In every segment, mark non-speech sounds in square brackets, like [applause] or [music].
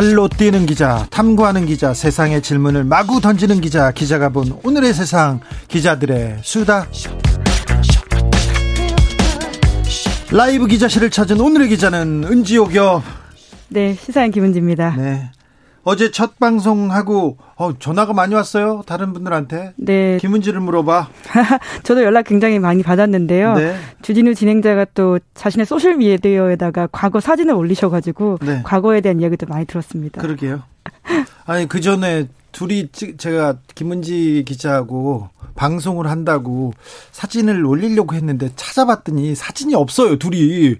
발로 뛰는 기자, 탐구하는 기자, 세상의 질문을 마구 던지는 기자, 기자가 본 오늘의 세상, 기자들의 수다. 라이브 기자실을 찾은 오늘의 기자는 은지옥이요. 네, 시사인 김은지입니다. 네. 어제 첫 방송하고 어, 전화가 많이 왔어요. 다른 분들한테. 네. 김은지를 물어봐. [laughs] 저도 연락 굉장히 많이 받았는데요. 네. 주진우 진행자가 또 자신의 소셜 미디어에다가 과거 사진을 올리셔가지고 네. 과거에 대한 이야기도 많이 들었습니다. 그러게요. 아니 그 전에 둘이 제가 김은지 기자하고 방송을 한다고 사진을 올리려고 했는데 찾아봤더니 사진이 없어요. 둘이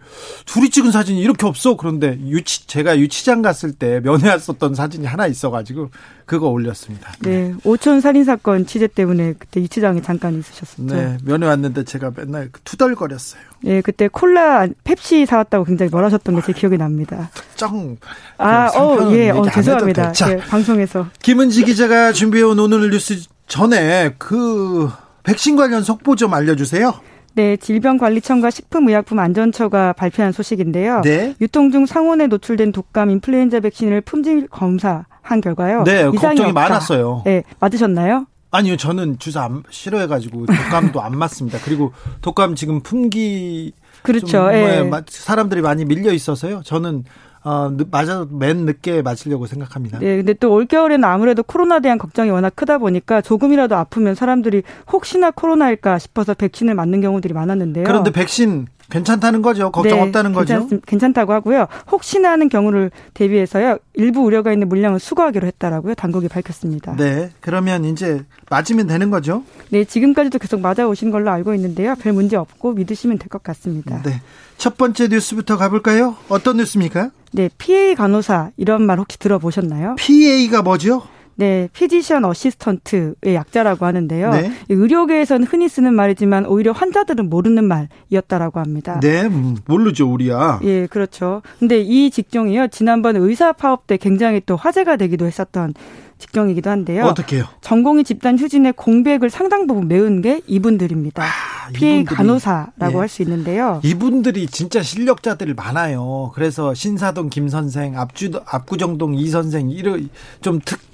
둘이 찍은 사진이 이렇게 없어. 그런데 유치 제가 유치장 갔을 때 면회 왔었던 사진이 하나 있어가지고 그거 올렸습니다. 네, 오촌 살인 사건 취재 때문에 그때 유치장에 잠깐 있으셨었죠. 네, 면회 왔는데 제가 맨날 투덜거렸어요. 네, 그때 콜라, 펩시 사 왔다고 굉장히 뭐라셨던 게 제 기억이 납니다. 특정. 아, 어, 예, 어, 죄송합니다. 자, 네, 방송에서. 김은지 기자가 준비해 온 오늘 뉴스 전에 그 백신 관련 속보 좀 알려주세요. 네, 질병관리청과 식품의약품안전처가 발표한 소식인데요. 네. 유통 중 상온에 노출된 독감 인플루엔자 백신을 품질 검사 한 결과요. 네, 걱정이 없다. 많았어요. 네, 맞으셨나요? 아니요, 저는 주사 안, 싫어해가지고 독감도 안 맞습니다. 그리고 독감 지금 품기 그렇죠. 예. 사람들이 많이 밀려 있어서요. 저는 어, 맞아 맨 늦게 맞으려고 생각합니다. 네, 근데 또 올겨울에는 아무래도 코로나 대한 걱정이 워낙 크다 보니까 조금이라도 아프면 사람들이 혹시나 코로나일까 싶어서 백신을 맞는 경우들이 많았는데요. 그런데 백신 괜찮다는 거죠. 걱정 네, 없다는 거죠. 괜찮, 다고 하고요. 혹시나 하는 경우를 대비해서요. 일부 우려가 있는 물량을 수거하기로 했다라고요. 당국이 밝혔습니다. 네. 그러면 이제 맞으면 되는 거죠? 네. 지금까지도 계속 맞아 오신 걸로 알고 있는데요. 별 문제 없고 믿으시면 될 것 같습니다. 네. 첫 번째 뉴스부터 가볼까요? 어떤 뉴스입니까? 네. PA 간호사 이런 말 혹시 들어보셨나요? PA가 뭐죠? 네, physician assistant의 약자라고 하는데요. 네. 의료계에서는 흔히 쓰는 말이지만 오히려 환자들은 모르는 말이었다라고 합니다. 네, 음, 모르죠, 우리야. 예, 그렇죠. 근데 이 직종이요. 지난번 의사 파업 때 굉장히 또 화제가 되기도 했었던 직종이기도 한데요. 어떻게요? 전공의 집단 휴진의 공백을 상당 부분 메운 게 이분들입니다. 아, PA 간호사라고 예. 할수 있는데요. 이분들이 진짜 실력자들이 많아요. 그래서 신사동 김 선생, 압주 압구정동 이 선생 이런 좀 특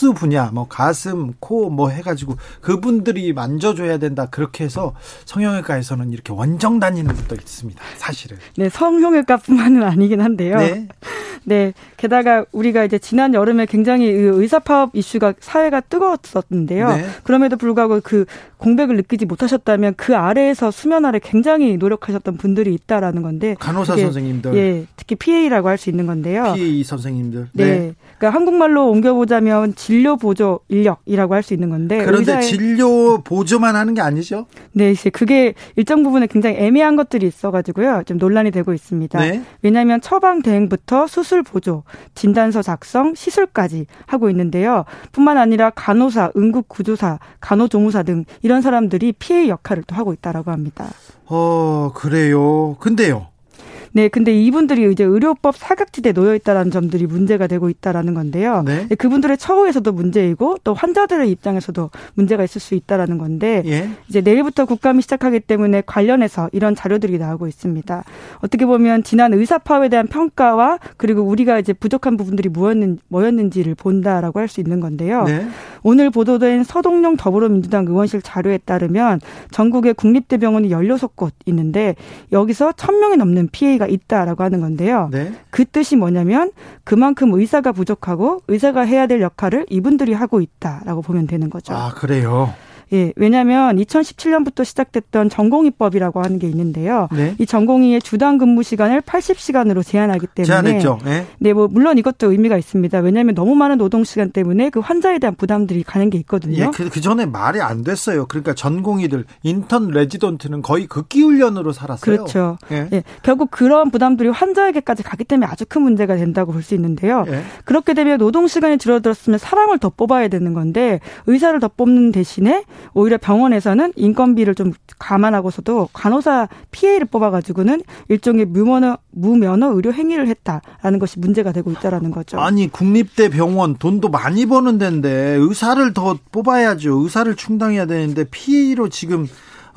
특수 분야, 뭐 가슴, 코 뭐 해가지고 그분들이 만져줘야 된다 그렇게 해서 성형외과에서는 이렇게 원정 다니는 것도 있습니다. 사실은. 네, 성형외과뿐만은 아니긴 한데요. 네. [laughs] 네. 게다가 우리가 이제 지난 여름에 굉장히 의사 파업 이슈가 사회가 뜨거웠었는데요. 네. 그럼에도 불구하고 그 공백을 느끼지 못하셨다면 그 아래에서 수면 아래 굉장히 노력하셨던 분들이 있다라는 건데 간호사 선생님들 예 특히 PA라고 할 수 있는 건데요. PA 선생님들. 네. 네. 그러니까 한국말로 옮겨보자면 진료 보조 인력이라고 할 수 있는 건데 그런데. 진료 보조만 하는 게 아니죠? 네, 이제 그게 일정 부분에 굉장히 애매한 것들이 있어가지고요, 좀 논란이 되고 있습니다. 네. 왜냐하면 처방 대행부터 수술 보조, 진단서 작성, 시술까지 하고 있는데요. 뿐만 아니라 간호사, 응급 구조사, 간호조무사 등 이런 사람들이 피해 역할을 또 하고 있다라고 합니다. 어, 그래요. 근데요. 네, 근데 이분들이 이제 의료법 사각지대에 놓여 있다라는 점들이 문제가 되고 있다라는 건데요. 네. 네. 그분들의 처우에서도 문제이고 또 환자들의 입장에서도 문제가 있을 수 있다라는 건데 예. 이제 내일부터 국감이 시작하기 때문에 관련해서 이런 자료들이 나오고 있습니다. 어떻게 보면 지난 의사 파업에 대한 평가와 그리고 우리가 이제 부족한 부분들이 뭐였는 뭐였는지를 본다라고 할 수 있는 건데요. 네. 오늘 보도된 서동룡 더불어민주당 의원실 자료에 따르면 전국의 국립대병원이 16곳 있는데 여기서 1000명이 넘는 피해 차이가 있다라고 하는 건데요. 네. 그 뜻이 뭐냐면 그만큼 의사가 부족하고 의사가 해야 될 역할을 이분들이 하고 있다라고 보면 되는 거죠. 아, 그래요? 예, 왜냐하면 2017년부터 시작됐던 전공의법이라고 하는 게 있는데요. 네. 이 전공의의 주당 근무 시간을 80시간으로 제한하기 때문에 제한했죠. 네. 네, 뭐 물론 이것도 의미가 있습니다. 왜냐하면 너무 많은 노동 시간 때문에 그 환자에 대한 부담들이 가는 게 있거든요. 예, 그, 그 전에 말이 안 됐어요. 그러니까 전공의들 인턴 레지던트는 거의 극기 훈련으로 살았어요. 그렇죠. 예. 예. 결국 그런 부담들이 환자에게까지 가기 때문에 아주 큰 문제가 된다고 볼 수 있는데요. 예. 그렇게 되면 노동 시간이 줄어들었으면 사람을 더 뽑아야 되는 건데 의사를 더 뽑는 대신에 오히려 병원에서는 인건비를 좀 감안하고서도 간호사 PA를 뽑아가지고는 일종의 무면허 무면허 의료 행위를 했다라는 것이 문제가 되고 있다라는 거죠. 아니 국립대 병원 돈도 많이 버는 데인데 의사를 더 뽑아야죠. 의사를 충당해야 되는데 PA로 지금 어,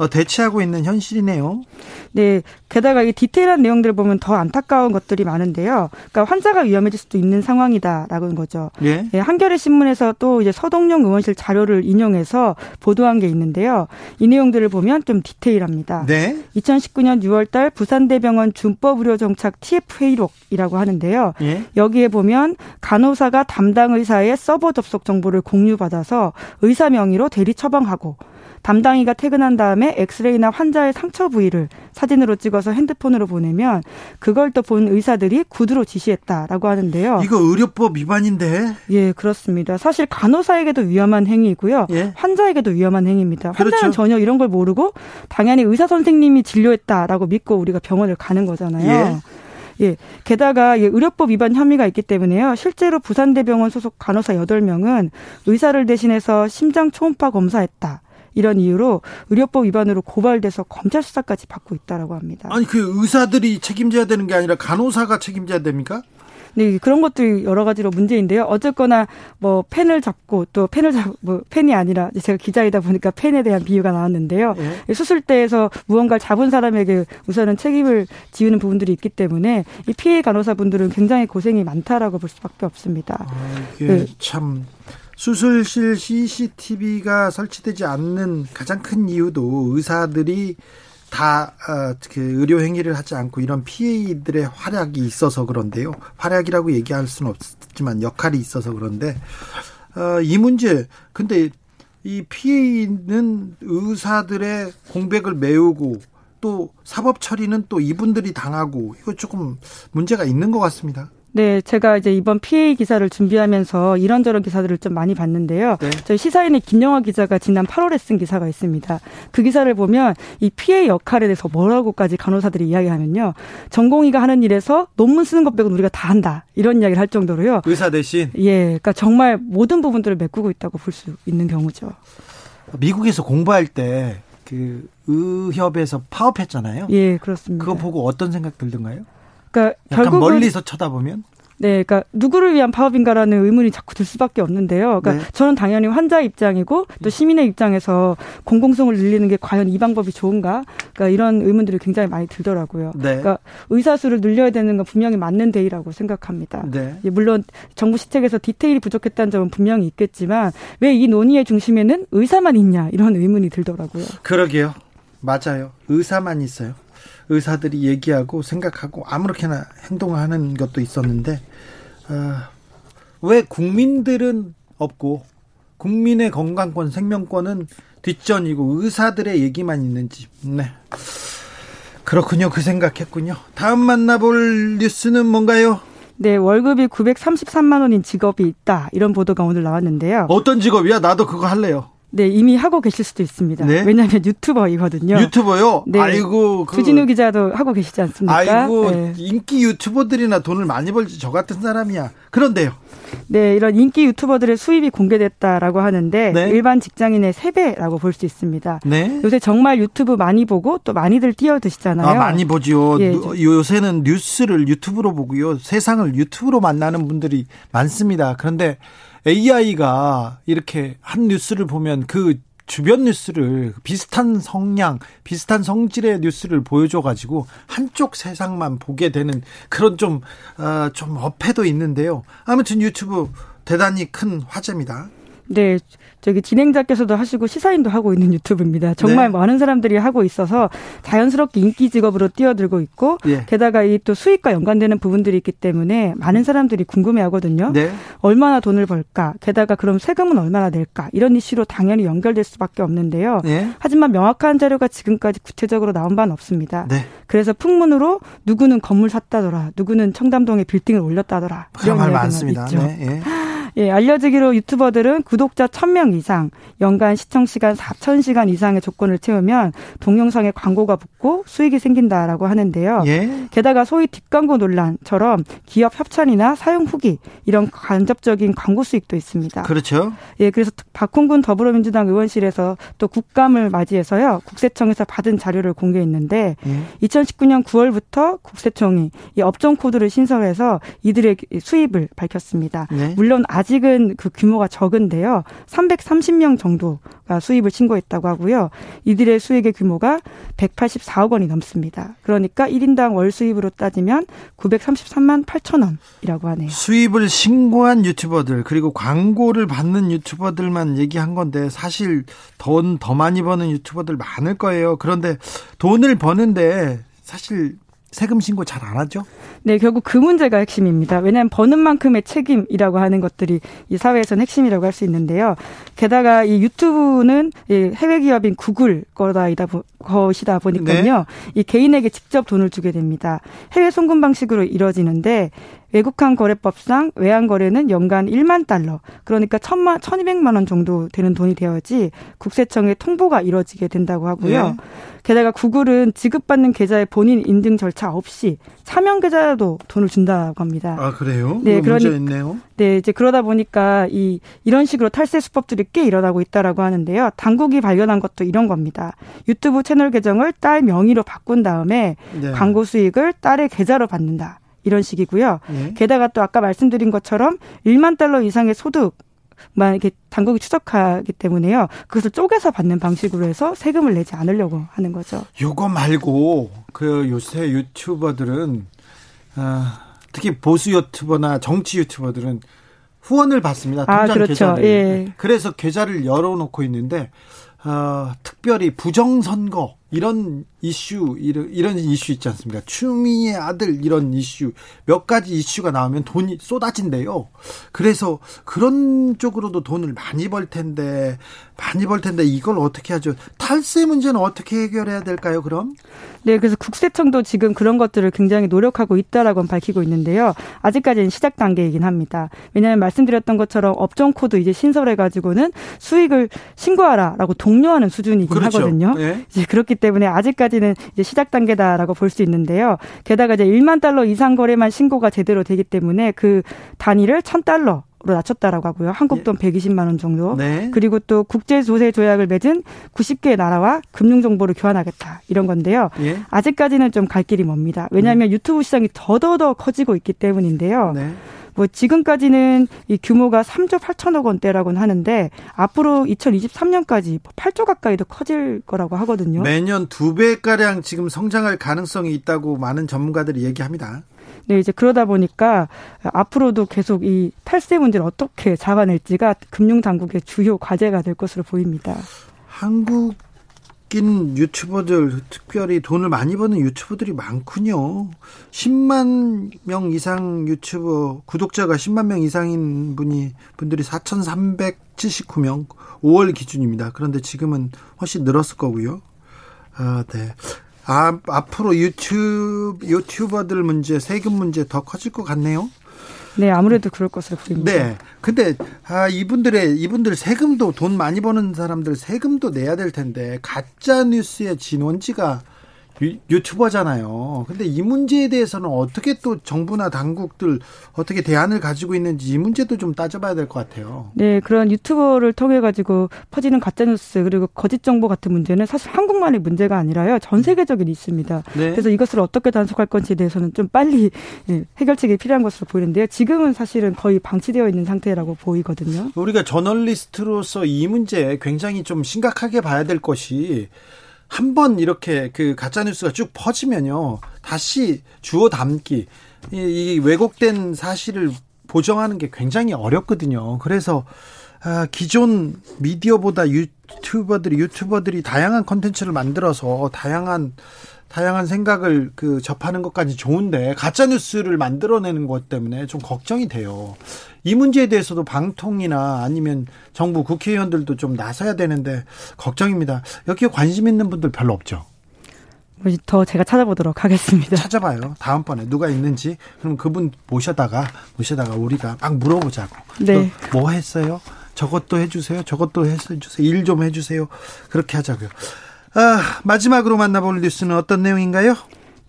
대체하고 있는 현실이네요. 네. 게다가 이 디테일한 내용들을 보면 더 안타까운 것들이 많은데요. 그러니까 환자가 위험해질 수도 있는 상황이다라는 거죠. 예. 네, 한겨레 신문에서 또 이제 서동영 의원실 자료를 인용해서 보도한 게 있는데요. 이 내용들을 보면 좀 디테일합니다. 네. 2019년 6월달 부산대병원 준법 의료 정착 TF 회의록이라고 하는데요. 예. 여기에 보면 간호사가 담당 의사의 서버 접속 정보를 공유받아서 의사 명의로 대리 처방하고 담당이가 퇴근한 다음에 엑스레이나 환자의 상처 부위를 사진으로 찍어서 핸드폰으로 보내면 그걸 또 본 의사들이 구두로 지시했다라고 하는데요. 이거 의료법 위반인데? 예, 그렇습니다. 사실 간호사에게도 위험한 행위이고요. 예? 환자에게도 위험한 행위입니다. 환자는 그렇죠. 전혀 이런 걸 모르고 당연히 의사 선생님이 진료했다라고 믿고 우리가 병원을 가는 거잖아요. 예. 예. 게다가 예, 의료법 위반 혐의가 있기 때문에요. 실제로 부산대병원 소속 간호사 8명은 의사를 대신해서 심장 초음파 검사했다. 이런 이유로 의료법 위반으로 고발돼서 검찰 수사까지 받고 있다라고 합니다. 아니 그 의사들이 책임져야 되는 게 아니라 간호사가 책임져야 됩니까? 네, 그런 것들이 여러 가지로 문제인데요. 어쨌거나 뭐 펜을 잡고 또 펜을 잡, 뭐 펜이 아니라 제가 기자이다 보니까 펜에 대한 비유가 나왔는데요. 네. 수술대에서 무언가를 잡은 사람에게 우선은 책임을 지우는 부분들이 있기 때문에 이 피해 간호사분들은 굉장히 고생이 많다라고 볼 수밖에 없습니다. 아, 이게 네. 참 수술실 CCTV가 설치되지 않는 가장 큰 이유도 의사들이 다 어, 그 의료 행위를 하지 않고 이런 피해들의 활약이 있어서 그런데요. 활약이라고 얘기할 수는 없지만 역할이 있어서 그런데 어, 이 문제 근데 이 피해는 의사들의 공백을 메우고 또 사법 처리는 또 이분들이 당하고 이거 조금 문제가 있는 것 같습니다. 네, 제가 이제 이번 PA 기사를 준비하면서 이런저런 기사들을 좀 많이 봤는데요. 네. 저희 시사인의 김영화 기자가 지난 8월에 쓴 기사가 있습니다. 그 기사를 보면 이 PA 역할에 대해서 뭐라고까지 간호사들이 이야기하면요. 전공의가 하는 일에서 논문 쓰는 것 빼고는 우리가 다 한다. 이런 이야기를 할 정도로요. 의사 대신? 예, 그러니까 정말 모든 부분들을 메꾸고 있다고 볼 수 있는 경우죠. 미국에서 공부할 때 그 의협에서 파업했잖아요. 예, 그렇습니다. 그거 보고 어떤 생각 들던가요? 그러니까 결국 멀리서 쳐다보면 네, 그러니까 누구를 위한 파업인가라는 의문이 자꾸 들 수밖에 없는데요. 그러니까 네. 저는 당연히 환자 입장이고 또 시민의 입장에서 공공성을 늘리는 게 과연 이 방법이 좋은가? 그러니까 이런 의문들이 굉장히 많이 들더라고요. 네. 그러니까 의사 수를 늘려야 되는 건 분명히 맞는 데이라고 생각합니다. 네. 물론 정부 시책에서 디테일이 부족했다는 점은 분명히 있겠지만 왜 이 논의의 중심에는 의사만 있냐 이런 의문이 들더라고요. 그러게요. 맞아요. 의사만 있어요. 의사들이 얘기하고 생각하고 아무렇게나 행동하는 것도 있었는데 어, 왜 국민들은 없고 국민의 건강권 생명권은 뒷전이고 의사들의 얘기만 있는지 네 그렇군요 그 생각했군요 다음 만나볼 뉴스는 뭔가요? 네, 월급이 933만 원인 직업이 있다. 이런 보도가 오늘 나왔는데요. 어떤 직업이야? 나도 그거 할래요. 네, 이미 하고 계실 수도 있습니다. 네? 왜냐하면 유튜버이거든요. 유튜버요? 네. 아이고. 그... 주진우 기자도 하고 계시지 않습니까? 아이고, 네. 인기 유튜버들이나 돈을 많이 벌지 저 같은 사람이야. 그런데요. 네, 이런 인기 유튜버들의 수입이 공개됐다라고 하는데 네? 일반 직장인의 3배라고 볼 수 있습니다. 네? 요새 정말 유튜브 많이 보고 또 많이들 뛰어드시잖아요. 아, 많이 보죠. 예, 요새는 뉴스를 유튜브로 보고요. 세상을 유튜브로 만나는 분들이 많습니다. 그런데 AI가 이렇게 한 뉴스를 보면 그 주변 뉴스를 비슷한 성량, 비슷한 성질의 뉴스를 보여줘가지고 한쪽 세상만 보게 되는 그런 좀, 어, 좀 어폐도 있는데요. 아무튼 유튜브 대단히 큰 화제입니다. 네, 저기 진행자께서도 하시고 시사인도 하고 있는 유튜브입니다. 정말 네. 많은 사람들이 하고 있어서 자연스럽게 인기 직업으로 뛰어들고 있고 네. 게다가 이 또 수익과 연관되는 부분들이 있기 때문에 많은 사람들이 궁금해하거든요. 네. 얼마나 돈을 벌까? 게다가 그럼 세금은 얼마나 낼까? 이런 이슈로 당연히 연결될 수밖에 없는데요. 네. 하지만 명확한 자료가 지금까지 구체적으로 나온 바는 없습니다. 네. 그래서 풍문으로 누구는 건물 샀다더라, 누구는 청담동에 빌딩을 올렸다더라. 이런 말 많습니다. 있죠. 네. 예. 예, 알려지기로 유튜버들은 구독자 1000명 이상, 연간 시청 시간 4000시간 이상의 조건을 채우면 동영상에 광고가 붙고 수익이 생긴다라고 하는데요. 예. 게다가 소위 뒷광고 논란처럼 기업 협찬이나 사용 후기 이런 간접적인 광고 수익도 있습니다. 그렇죠. 예, 그래서 박홍근 더불어민주당 의원실에서 또 국감을 맞이해서요. 국세청에서 받은 자료를 공개했는데 예. 2019년 9월부터 국세청이 이 업종 코드를 신설해서 이들의 수입을 밝혔습니다. 네. 물론 아 직은 그 규모가 적은데요. 330명 정도가 수입을 신고했다고 하고요. 이들의 수익의 규모가 184억 원이 넘습니다. 그러니까 1인당 월 수입으로 따지면 933만 8천 원이라고 하네요. 수입을 신고한 유튜버들 그리고 광고를 받는 유튜버들만 얘기한 건데 사실 돈 더 많이 버는 유튜버들 많을 거예요. 그런데 돈을 버는데 사실 세금 신고 잘 안 하죠? 네, 결국 그 문제가 핵심입니다. 왜냐하면 버는 만큼의 책임이라고 하는 것들이 이 사회에서는 핵심이라고 할 수 있는데요. 게다가 이 유튜브는 해외 기업인 구글 거다이다 것이다 보니까요. 네. 이 개인에게 직접 돈을 주게 됩니다. 해외 송금 방식으로 이뤄지는데 외국환 거래법상 외환 거래는 연간 1만 달러, 그러니까 1천만 1,200만 원 정도 되는 돈이 되어야지 국세청에 통보가 이뤄지게 된다고 하고요. 네. 게다가 구글은 지급받는 계좌의 본인 인증 절차 없이 차명 계좌도 돈을 준다고 합니다. 아 그래요? 네, 그러니 있네요. 네, 이제 그러다 보니까 이 이런 식으로 탈세 수법들이 꽤 일어나고 있다라고 하는데요. 당국이 발견한 것도 이런 겁니다. 유튜브 채널 계정을 딸 명의로 바꾼 다음에 네. 광고 수익을 딸의 계좌로 받는다. 이런 식이고요. 네. 게다가 또 아까 말씀드린 것처럼 1만 달러 이상의 소득 만 이렇게 당국이 추적하기 때문에요. 그것을 쪼개서 받는 방식으로 해서 세금을 내지 않으려고 하는 거죠. 요거 말고 그 요새 유튜버들은 아, 특히 보수 유튜버나 정치 유튜버들은 후원을 받습니다. 아, 통장 아, 그렇죠. 계좌를. 예. 그래서 계좌를 열어놓고 있는데 어, 특별히 부정선거 이런 이슈 이런, 이런 이슈 있지 않습니까? 추미애 아들 이런 이슈 몇 가지 이슈가 나오면 돈이 쏟아진대요. 그래서 그런 쪽으로도 돈을 많이 벌 텐데 많이 벌 텐데 이걸 어떻게 하죠? 탈세 문제는 어떻게 해결해야 될까요? 그럼? 네, 그래서 국세청도 지금 그런 것들을 굉장히 노력하고 있다라고 밝히고 있는데요. 아직까지는 시작 단계이긴 합니다. 왜냐하면 말씀드렸던 것처럼 업종 코드 이제 신설해 가지고는 수익을 신고하라라고 독려하는 수준이긴 그렇죠. 하거든요. 네. 이제 그렇기 때문에 아직까지 는 이제 시작 단계다라고 볼 수 있는데요. 게다가 이제 1만 달러 이상 거래만 신고가 제대로 되기 때문에 그 단위를 1000달러 로 낮췄다라고 하고요. 한국 돈 예. 120만 원 정도. 네. 그리고 또 국제 조세 조약을 맺은 90개의 나라와 금융 정보를 교환하겠다. 이런 건데요. 예. 아직까지는 좀 갈 길이 멉니다. 왜냐하면 네. 유튜브 시장이 더더더 커지고 있기 때문인데요. 네. 뭐 지금까지는 이 규모가 3조 8천억 원대라고는 하는데 앞으로 2023년까지 8조 가까이도 커질 거라고 하거든요. 매년 두 배가량 지금 성장할 가능성이 있다고 많은 전문가들이 얘기합니다. 네, 이제 그러다 보니까 앞으로도 계속 이 탈세 문제를 어떻게 잡아낼지가 금융당국의 주요 과제가 될 것으로 보입니다. 한국 인 유튜버들 특별히 돈을 많이 버는 유튜버들이 많군요. 10만 명 이상 유튜버 구독자가 10만 명 이상인 분이 분들이 4,379명 5월 기준입니다. 그런데 지금은 훨씬 늘었을 거고요. 아, 네. 아, 앞으로 유튜브 유튜버들 문제, 세금 문제 더 커질 것 같네요. 네, 아무래도 그럴 것으로 보입니다. 네. 근데 아 이분들의 이분들 세금도 돈 많이 버는 사람들 세금도 내야 될 텐데 가짜 뉴스의 진원지가 유, 튜버잖아요 근데 이 문제에 대해서는 어떻게 또 정부나 당국들 어떻게 대안을 가지고 있는지 이 문제도 좀 따져봐야 될 것 같아요. 네, 그런 유튜버를 통해 가지고 퍼지는 가짜 뉴스 그리고 거짓 정보 같은 문제는 사실 한국만의 문제가 아니라요 전 세계적인 있습니다. 네. 그래서 이것을 어떻게 단속할 건지에 대해서는 좀 빨리 예, 해결책이 필요한 것으로 보이는데요. 지금은 사실은 거의 방치되어 있는 상태라고 보이거든요. 우리가 저널리스트로서 이 문제 굉장히 좀 심각하게 봐야 될 것이 한 번 이렇게 그 가짜 뉴스가 쭉 퍼지면요. 다시 주워 담기 이, 이 왜곡된 사실을 보정하는 게 굉장히 어렵거든요. 그래서 아, 기존 미디어보다 유튜버들이 유튜버들이 다양한 컨텐츠를 만들어서 다양한 다양한 생각을 그 접하는 것까지 좋은데 가짜 뉴스를 만들어내는 것 때문에 좀 걱정이 돼요. 이 문제에 대해서도 방통위나 아니면 정부 국회의원들도 좀 나서야 되는데 걱정입니다. 여기에 관심 있는 분들 별로 없죠. 더 제가 찾아보도록 하겠습니다. 찾아봐요. 다음번에 누가 있는지 그럼 그분 모셔다가 모셔다가 우리가 막 물어보자고. 네. 뭐 했어요? 저것도 해주세요. 저것도 해주세요. 일 좀 해주세요. 그렇게 하자고요. 아, 마지막으로 만나볼 뉴스는 어떤 내용인가요?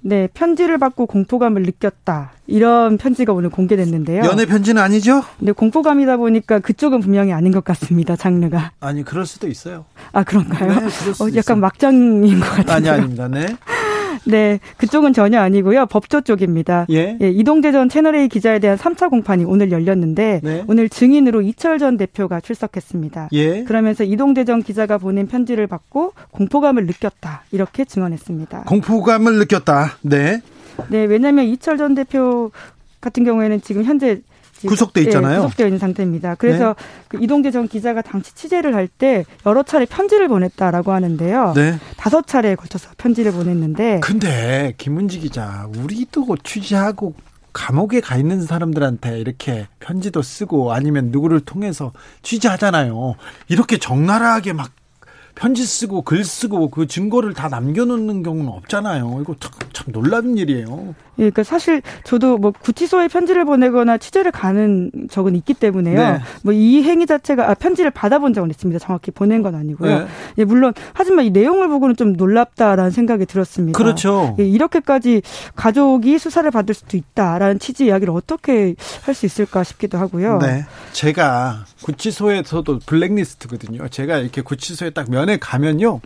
네, 편지를 받고 공포감을 느꼈다. 이런 편지가 오늘 공개됐는데요. 연애 편지는 아니죠? 네, 공포감이다 보니까 그쪽은 분명히 아닌 것 같습니다. 장르가. 아니, 그럴 수도 있어요. 아, 그런가요? 네, 어, 약간 있어요. 막장인 것 같아요. 아니, 아닙니다. 네. 네, 그쪽은 전혀 아니고요. 법조 쪽입니다. 예. 예 이동재 전 채널A 기자에 대한 3차 공판이 오늘 열렸는데 네. 오늘 증인으로 이철 전 대표가 출석했습니다. 예. 그러면서 이동재 전 기자가 보낸 편지를 받고 공포감을 느꼈다. 이렇게 증언했습니다. 공포감을 느꼈다. 네. 네, 왜냐하면 이철 전 대표 같은 경우에는 지금 현재 구속돼 예, 있잖아요. 네, 구속되어 있는 상태입니다. 그래서 네. 그 이동재 전 기자가 당시 취재를 할 때 여러 차례 편지를 보냈다라고 하는데요. 네. 다섯 차례에 걸쳐서 편지를 보냈는데. 근데 김은지 기자, 우리도 취재하고 감옥에 가 있는 사람들한테 이렇게 편지도 쓰고 아니면 누구를 통해서 취재하잖아요. 이렇게 적나라하게 막 편지 쓰고 글 쓰고 그 증거를 다 남겨놓는 경우는 없잖아요. 이거 참, 참 놀라운 일이에요. 예, 그러니까 사실 저도 뭐 구치소에 편지를 보내거나 취재를 가는 적은 있기 때문에요. 네. 뭐이 행위 자체가 아, 편지를 받아본 적은 있습니다. 정확히 보낸 건 아니고요. 네. 예, 물론 하지만 이 내용을 보고는 좀 놀랍다라는 생각이 들었습니다. 그렇죠. 예, 이렇게까지 가족이 수사를 받을 수도 있다라는 취지 이야기를 어떻게 할 수 있을까 싶기도 하고요. 네, 제가 구치소에서도 블랙리스트거든요. 제가 이렇게 구치소에 딱 면회 가면요.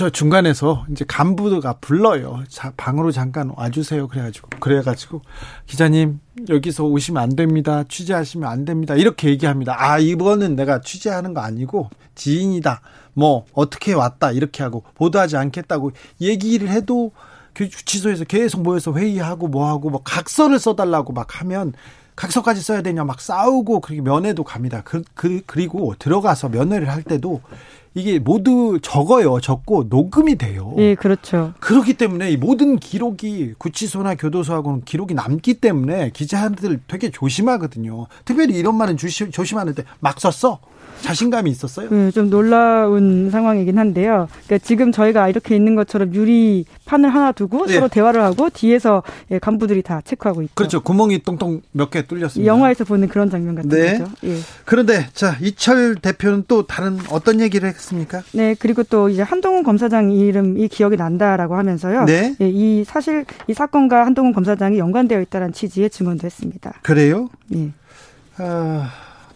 저 중간에서 이제 간부가 불러요. 자, 방으로 잠깐 와주세요. 그래가지고 그래가지고 기자님 여기서 오시면 안 됩니다. 취재하시면 안 됩니다. 이렇게 얘기합니다. 아 이거는 내가 취재하는 거 아니고 지인이다. 뭐 어떻게 왔다 이렇게 하고 보도하지 않겠다고 얘기를 해도 주치소에서 계속 모여서 회의하고 뭐하고 뭐 각서를 써달라고 막 하면 각서까지 써야 되냐 막 싸우고 그렇게 면회도 갑니다. 그, 그, 그리고 들어가서 면회를 할 때도 이게 모두 적어요. 적고 녹음이 돼요. 예, 그렇죠. 그렇기 때문에 이 모든 기록이 구치소나 교도소하고는 기록이 남기 때문에 기자들 되게 조심하거든요. 특별히 이런 말은 조심, 조심하는데 막 썼어. 자신감이 있었어요? 네, 좀 놀라운 상황이긴 한데요. 그러니까 지금 저희가 이렇게 있는 것처럼 유리 판을 하나 두고 네. 서로 대화를 하고 뒤에서 예, 간부들이 다 체크하고 있죠. 그렇죠. 구멍이 똥똥 몇 개 뚫렸습니다. 영화에서 보는 그런 장면 같은 네. 거죠. 예. 그런데 자 이철 대표는 또 다른 어떤 얘기를 했습니까? 네, 그리고 또 이제 한동훈 검사장 이름이 기억이 난다라고 하면서요. 네. 예, 이 사실 이 사건과 한동훈 검사장이 연관되어 있다는 취지의 증언도 했습니다. 그래요? 예. 아...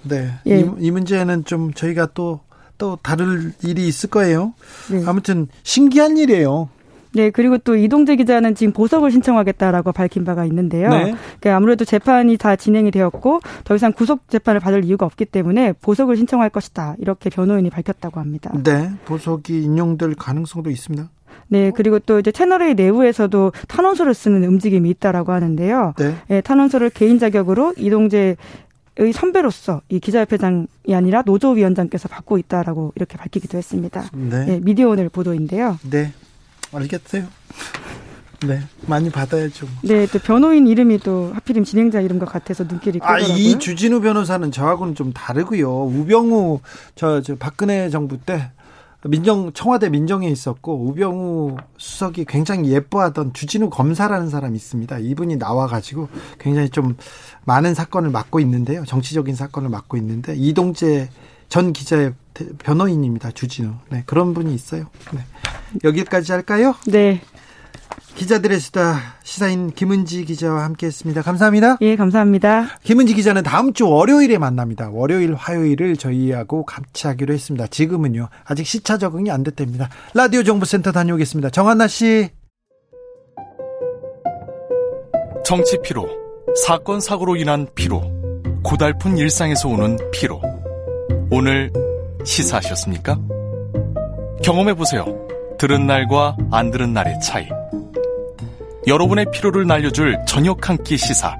네. 예. 이, 이 문제는 좀 저희가 또, 또 다룰 일이 있을 거예요. 네. 아무튼 신기한 일이에요. 네, 그리고 또 이동재 기자는 지금 보석을 신청하겠다라고 밝힌 바가 있는데요. 네. 그러니까 아무래도 재판이 다 진행이 되었고 더 이상 구속 재판을 받을 이유가 없기 때문에 보석을 신청할 것이다. 이렇게 변호인이 밝혔다고 합니다. 네, 보석이 인용될 가능성도 있습니다. 네, 그리고 또 이제 채널A 내부에서도 탄원서를 쓰는 움직임이 있다라고 하는데요. 네. 네 탄원서를 개인 자격으로 이동재 의 선배로서 이 기자협회장이 아니라 노조위원장께서 받고 있다라고 이렇게 밝히기도 했습니다. 네. 네 미디어 오늘 보도인데요. 네, 알겠어요. 네, 많이 받아야죠. 네, 또 변호인 이름이 또 하필이면 진행자 이름과 같아서 눈길이 끌더라고요. 아, 이 주진우 변호사는 저하고는 좀 다르고요. 우병우 저, 저 박근혜 정부 때 민정 청와대 민정에 있었고 우병우 수석이 굉장히 예뻐하던 주진우 검사라는 사람이 있습니다. 이분이 나와 가지고 굉장히 좀 많은 사건을 맡고 있는데요. 정치적인 사건을 맡고 있는데 이동재 전 기자의 변호인입니다. 주진우. 네 그런 분이 있어요. 네. 여기까지 할까요? 네. 기자들의 수다 시사인 김은지 기자와 함께했습니다. 감사합니다. 예, 감사합니다. 김은지 기자는 다음 주 월요일에 만납니다. 월요일, 화요일을 저희하고 같이 하기로 했습니다. 지금은요 아직 시차 적응이 안 됐답니다. 라디오 정보센터 다녀오겠습니다. 정한나 씨. 정치 피로, 사건 사고로 인한 피로, 고달픈 일상에서 오는 피로. 오늘 시사하셨습니까? 경험해 보세요. 들은 날과 안 들은 날의 차이. 여러분의 피로를 날려줄 저녁 한 끼 시사.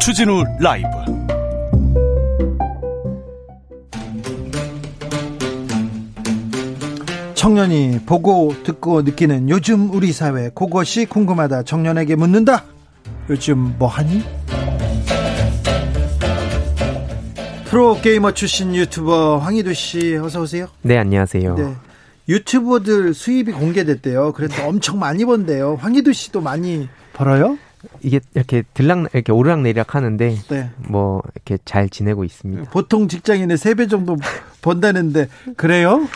추진우 라이브. 청년이 보고 듣고 느끼는 요즘 우리 사회 그것이 궁금하다. 청년에게 묻는다. 요즘 뭐하니? 프로게이머 출신 유튜버 황희도 씨 어서 오세요. 네 안녕하세요. 네. 유튜버들 수입이 공개됐대요. 그래서 엄청 많이 번대요. 황희두 씨도 많이 벌어요? 이게 이렇게 들락 이렇게 오르락 내리락 하는데 네. 뭐 이렇게 잘 지내고 있습니다. 보통 직장인의 3배 정도 번다는데 그래요?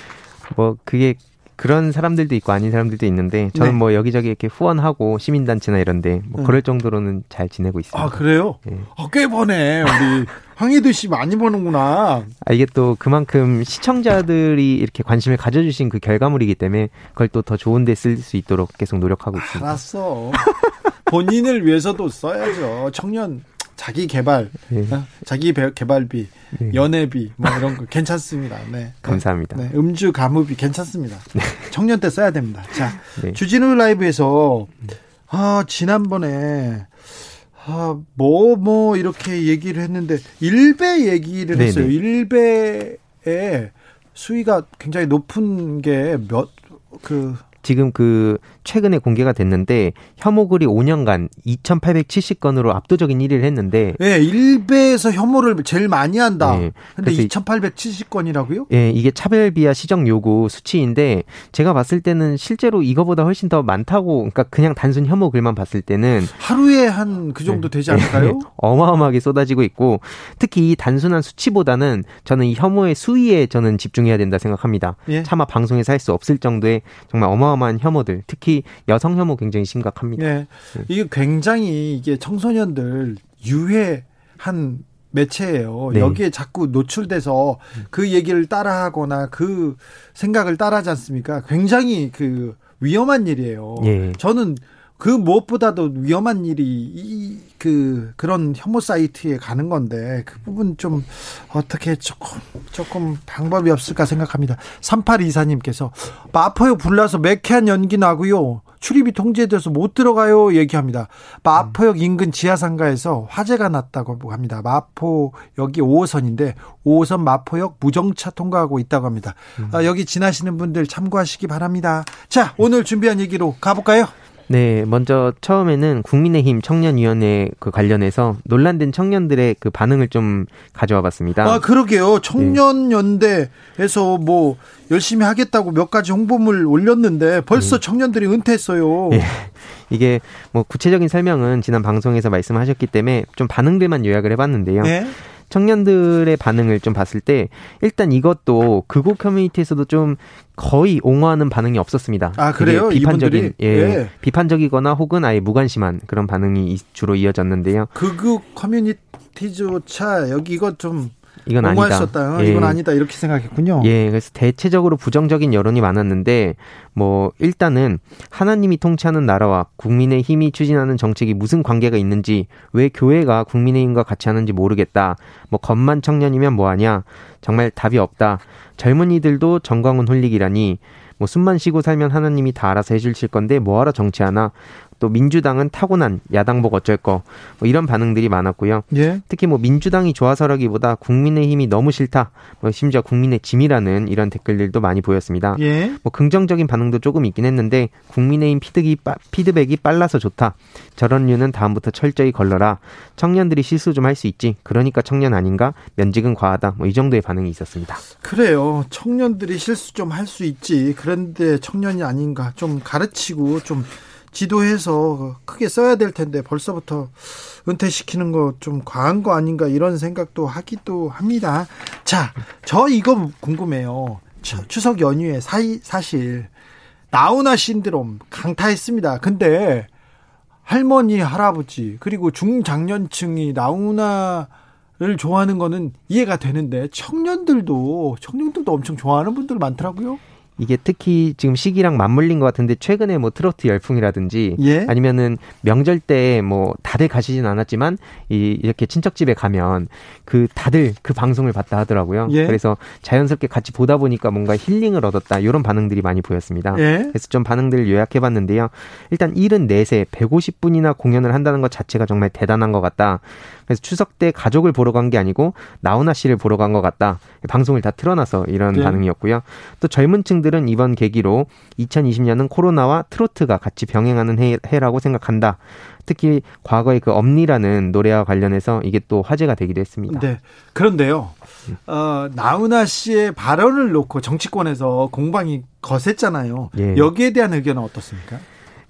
뭐 그게 그런 사람들도 있고 아닌 사람들도 있는데 저는 네. 뭐 여기저기 이렇게 후원하고 시민단체나 이런데 뭐 네. 그럴 정도로는 잘 지내고 있습니다. 아 그래요? 네. 아, 꽤 버네 우리 [laughs] 황희도 씨 많이 버는구나. 아 이게 또 그만큼 시청자들이 이렇게 관심을 가져주신 그 결과물이기 때문에 그걸 또 더 좋은데 쓸 수 있도록 계속 노력하고 있습니다. 알았어. 본인을 위해서도 써야죠. 청년 자기 개발, 네. 자기 개발비, 네. 연애비 뭐 이런 거 괜찮습니다. 네. [laughs] 감사합니다. 네. 음주 가무비 괜찮습니다. 네. 청년 때 써야 됩니다. 자, 네. 주진우 라이브에서 아, 지난번에 아, 뭐, 뭐, 이렇게 얘기를 했는데, 일배 얘기를 네네. 했어요. 일배의 수위가 굉장히 높은 게 몇, 그, 지금 그 최근에 공개가 됐는데 혐오글이 5년간 2,870건으로 압도적인 1위를 했는데 예, 네, 1배에서 혐오를 제일 많이 한다. 네, 근데 2,870건이라고요? 예, 네, 이게 차별 비하 시정 요구 수치인데 제가 봤을 때는 실제로 이거보다 훨씬 더 많다고 그러니까 그냥 단순 혐오 글만 봤을 때는 하루에 한 그 정도 되지 않을까요? 네, 어마어마하게 쏟아지고 있고 특히 이 단순한 수치보다는 저는 이 혐오의 수위에 저는 집중해야 된다 생각합니다. 예? 차마 방송에서 할 수 없을 정도의 정말 어마어마한 혐오들 특히 여성 혐오 굉장히 심각합니다. 네. 네. 이게 굉장히 이게 청소년들 유해한 매체예요. 네. 여기에 자꾸 노출돼서 그 얘기를 따라하거나 그 생각을 따라하지 않습니까? 굉장히 그 위험한 일이에요. 예. 저는 그 무엇보다도 위험한 일이 이 그 그런 혐오 사이트에 가는 건데 그 부분 좀 어떻게 조금 조금 방법이 없을까 생각합니다. 3824님께서 마포역 불나서 매캐한 연기 나고요. 출입이 통제돼서 못 들어가요 얘기합니다. 마포역 인근 지하상가에서 화재가 났다고 합니다. 마포역이 5호선인데 5호선 마포역 무정차 통과하고 있다고 합니다. 음. 아, 여기 지나시는 분들 참고하시기 바랍니다. 자 오늘 준비한 얘기로 가볼까요? 네, 먼저 처음에는 국민의힘 청년위원회 그 관련해서 논란된 청년들의 그 반응을 좀 가져와 봤습니다. 아, 그러게요. 청년연대에서 뭐 열심히 하겠다고 몇 가지 홍보물 올렸는데 벌써 네. 청년들이 은퇴했어요. 네. 이게 뭐 구체적인 설명은 지난 방송에서 말씀하셨기 때문에 좀 반응들만 요약을 해봤는데요. 네. 청년들의 반응을 좀 봤을 때 일단 이것도 극우 커뮤니티에서도 좀 거의 옹호하는 반응이 없었습니다. 아 그래요? 비판적인 예, 예, 비판적이거나 혹은 아예 무관심한 그런 반응이 주로 이어졌는데요. 극우 커뮤니티조차 여기 이것 좀 이건 아니다. 썼다. 예. 이건 아니다. 이렇게 생각했군요. 예, 그래서 대체적으로 부정적인 여론이 많았는데 뭐 일단은 하나님이 통치하는 나라와 국민의 힘이 추진하는 정책이 무슨 관계가 있는지 왜 교회가 국민의힘과 같이 하는지 모르겠다. 뭐 겉만 청년이면 뭐하냐. 정말 답이 없다. 젊은이들도 정광훈 홀릭이라니 뭐 숨만 쉬고 살면 하나님이 다 알아서 해주실 건데 뭐하러 정치하나 또 민주당은 타고난 야당복 어쩔 거 뭐 이런 반응들이 많았고요. 예. 특히 뭐 민주당이 좋아서라기보다 국민의힘이 너무 싫다. 뭐 심지어 국민의 짐이라는 이런 댓글들도 많이 보였습니다. 예. 뭐 긍정적인 반응도 조금 있긴 했는데 국민의힘 피드기, 피드백이 빨라서 좋다. 저런 류는 다음부터 철저히 걸러라. 청년들이 실수 좀 할 수 있지. 그러니까 청년 아닌가? 면직은 과하다. 뭐 이 정도의 반응이 있었습니다. 그래요. 청년들이 실수 좀 할 수 있지. 그런데 청년이 아닌가? 좀 가르치고 좀 지도해서 크게 써야 될 텐데 벌써부터 은퇴시키는 거 좀 과한 거 아닌가 이런 생각도 하기도 합니다. 자, 저 이거 궁금해요. 추석 연휴에 사이, 사실 나우나 신드롬 강타했습니다. 근데 할머니, 할아버지 그리고 중장년층이 나우나를 좋아하는 거는 이해가 되는데 청년들도 청년들도 엄청 좋아하는 분들 많더라고요. 이게 특히 지금 시기랑 맞물린 것 같은데 최근에 뭐 트로트 열풍이라든지 예? 아니면은 명절 때 뭐 다들 가시진 않았지만 이 이렇게 친척 집에 가면 그 다들 그 방송을 봤다 하더라고요. 예? 그래서 자연스럽게 같이 보다 보니까 뭔가 힐링을 얻었다 이런 반응들이 많이 보였습니다. 예? 그래서 좀 반응들을 요약해봤는데요. 일단 74세 150분이나 공연을 한다는 것 자체가 정말 대단한 것 같다. 그래서 추석 때 가족을 보러 간 게 아니고 나훈아 씨를 보러 간 것 같다. 방송을 다 틀어놔서 이런 네. 반응이었고요. 또 젊은 층들 국민들은 이번 계기로 2020년은 코로나와 트로트가 같이 병행하는 해, 해라고 생각한다. 특히 과거의 그 엄니라는 노래와 관련해서 이게 또 화제가 되기도 했습니다. 네. 그런데요. 어, 나훈아 씨의 발언을 놓고 정치권에서 공방이 거셌잖아요. 예. 여기에 대한 의견은 어떻습니까?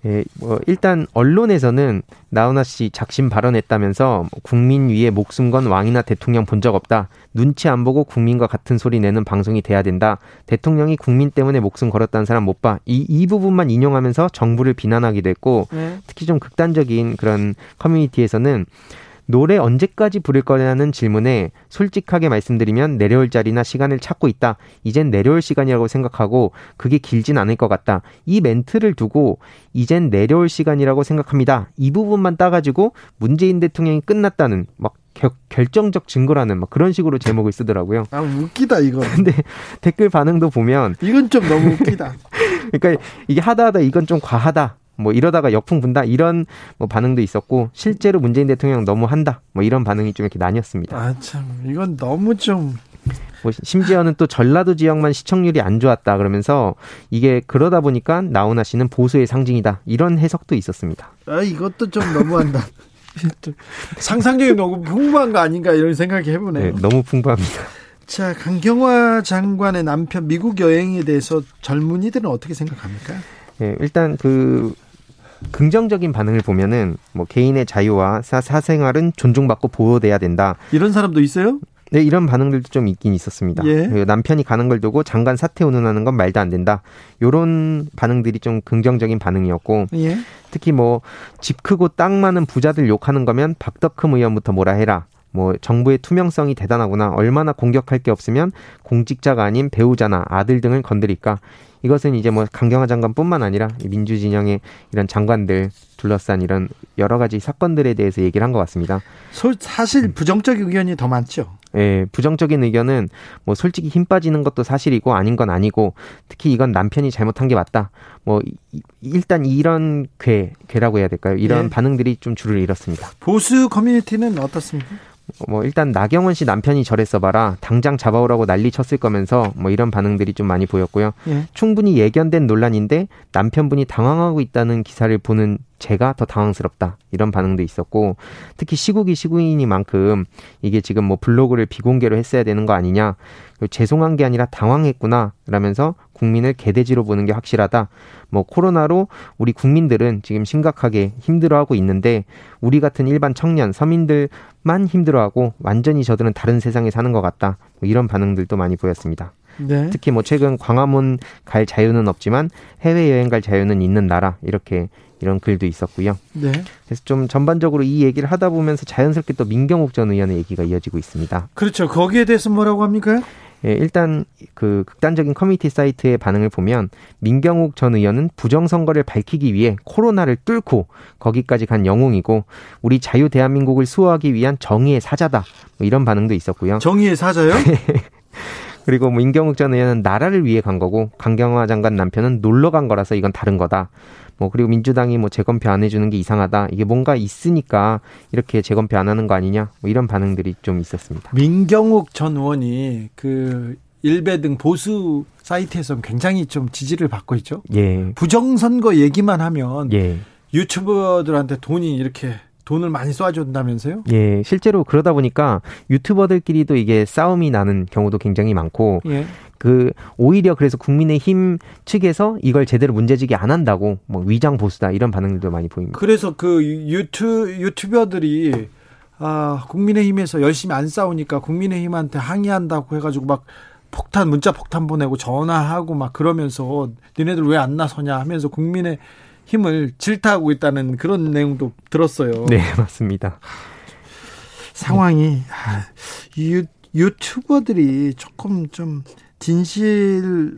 예, 뭐 일단 언론에서는 나훈아 씨 작심 발언했다면서 국민 위에 목숨 건 왕이나 대통령 본 적 없다. 눈치 안 보고 국민과 같은 소리 내는 방송이 돼야 된다. 대통령이 국민 때문에 목숨 걸었다는 사람 못 봐. 이, 이 부분만 인용하면서 정부를 비난하기도 했고 네. 특히 좀 극단적인 그런 커뮤니티에서는 노래 언제까지 부를 거냐는 질문에 솔직하게 말씀드리면 내려올 자리나 시간을 찾고 있다. 이젠 내려올 시간이라고 생각하고 그게 길진 않을 것 같다. 이 멘트를 두고 이젠 내려올 시간이라고 생각합니다. 이 부분만 따가지고 문재인 대통령이 끝났다는 막 결정적 증거라는 막 그런 식으로 제목을 쓰더라고요. 아 웃기다 이거. [laughs] 근데 댓글 반응도 보면 이건 좀 너무 웃기다. [laughs] 그러니까 이게 하다 하다 이건 좀 과하다. 뭐 이러다가 역풍 분다 이런 뭐 반응도 있었고 실제로 문재인 대통령 너무 한다 뭐 이런 반응이 좀 이렇게 나뉘었습니다. 아 참 이건 너무 좀. 뭐 심지어는 또 전라도 지역만 시청률이 안 좋았다 그러면서 이게 그러다 보니까 나훈아 씨는 보수의 상징이다 이런 해석도 있었습니다. 아 이것도 좀 너무한다. [laughs] 상상력이 너무 풍부한 거 아닌가 이런 생각이 해보네요. 네, 너무 풍부합니다. 자 강경화 장관의 남편 미국 여행에 대해서 젊은이들은 어떻게 생각합니까? 네, 일단 그 긍정적인 반응을 보면은 뭐 개인의 자유와 사, 사생활은 존중받고 보호돼야 된다. 이런 사람도 있어요? 네, 이런 반응들도 좀 있긴 있었습니다. 예. 남편이 가는 걸 두고 장관 사퇴 운운하는 건 말도 안 된다. 요런 반응들이 좀 긍정적인 반응이었고 예. 특히 뭐 집 크고 땅 많은 부자들 욕하는 거면 박덕흠 의원부터 뭐라 해라. 뭐 정부의 투명성이 대단하구나. 얼마나 공격할 게 없으면 공직자가 아닌 배우자나 아들 등을 건드릴까. 이것은 이제 뭐 강경화 장관뿐만 아니라 민주 진영의 이런 장관들 둘러싼 이런 여러 가지 사건들에 대해서 얘기를 한 것 같습니다. 사실 부정적인 의견이 더 많죠. 예, 부정적인 의견은 뭐 솔직히 힘 빠지는 것도 사실이고 아닌 건 아니고 특히 이건 남편이 잘못한 게 맞다. 뭐 일단 이런 괴 괴라고 해야 될까요? 이런 예. 반응들이 좀 줄을 잃었습니다. 보수 커뮤니티는 어떻습니까? 뭐 일단 나경원 씨 남편이 저랬어 봐라 당장 잡아오라고 난리 쳤을 거면서 뭐 이런 반응들이 좀 많이 보였고요. 예. 충분히 예견된 논란인데 남편분이 당황하고 있다는 기사를 보는 제가 더 당황스럽다. 이런 반응도 있었고 특히 시국이 시국이니만큼 이게 지금 뭐 블로그를 비공개로 했어야 되는 거 아니냐. 죄송한 게 아니라 당황했구나. 라면서 국민을 개돼지로 보는 게 확실하다. 뭐 코로나로 우리 국민들은 지금 심각하게 힘들어하고 있는데 우리 같은 일반 청년 서민들만 힘들어하고 완전히 저들은 다른 세상에 사는 것 같다. 뭐 이런 반응들도 많이 보였습니다. 네. 특히 뭐 최근 광화문 갈 자유는 없지만 해외 여행 갈 자유는 있는 나라. 이렇게 이런 글도 있었고요. 네. 그래서 좀 전반적으로 이 얘기를 하다 보면서 자연스럽게 또 민경욱 전 의원의 얘기가 이어지고 있습니다. 그렇죠. 거기에 대해서 뭐라고 합니까? 예, 일단 그 극단적인 커뮤니티 사이트의 반응을 보면 민경욱 전 의원은 부정선거를 밝히기 위해 코로나를 뚫고 거기까지 간 영웅이고 우리 자유 대한민국을 수호하기 위한 정의의 사자다. 뭐 이런 반응도 있었고요. 정의의 사자요? [laughs] 그리고 뭐 임경욱 전 의원은 나라를 위해 간 거고 강경화 장관 남편은 놀러 간 거라서 이건 다른 거다. 뭐 그리고 민주당이 뭐 재검표 안 해주는 게 이상하다. 이게 뭔가 있으니까 이렇게 재검표 안 하는 거 아니냐. 뭐 이런 반응들이 좀 있었습니다. 민경욱 전 의원이 그 일베 등 보수 사이트에서 굉장히 좀 지지를 받고 있죠. 예. 부정선거 얘기만 하면 예. 유튜버들한테 돈이 이렇게 돈을 많이 쏴준다면서요? 예, 실제로 그러다 보니까 유튜버들끼리도 이게 싸움이 나는 경우도 굉장히 많고, 예. 그 오히려 그래서 국민의힘 측에서 이걸 제대로 문제제기 안 한다고 뭐 위장 보수다 이런 반응들도 많이 보입니다. 그래서 그 유튜 유튜버들이 아 국민의힘에서 열심히 안 싸우니까 국민의힘한테 항의한다고 해가지고 막 폭탄 문자 폭탄 보내고 전화하고 막 그러면서 니네들 왜 안 나서냐 하면서 국민의 힘을 질타하고 있다는 그런 내용도 들었어요. 네, [laughs] 맞습니다. 상황이 아, 유, 유튜버들이 조금 좀 진실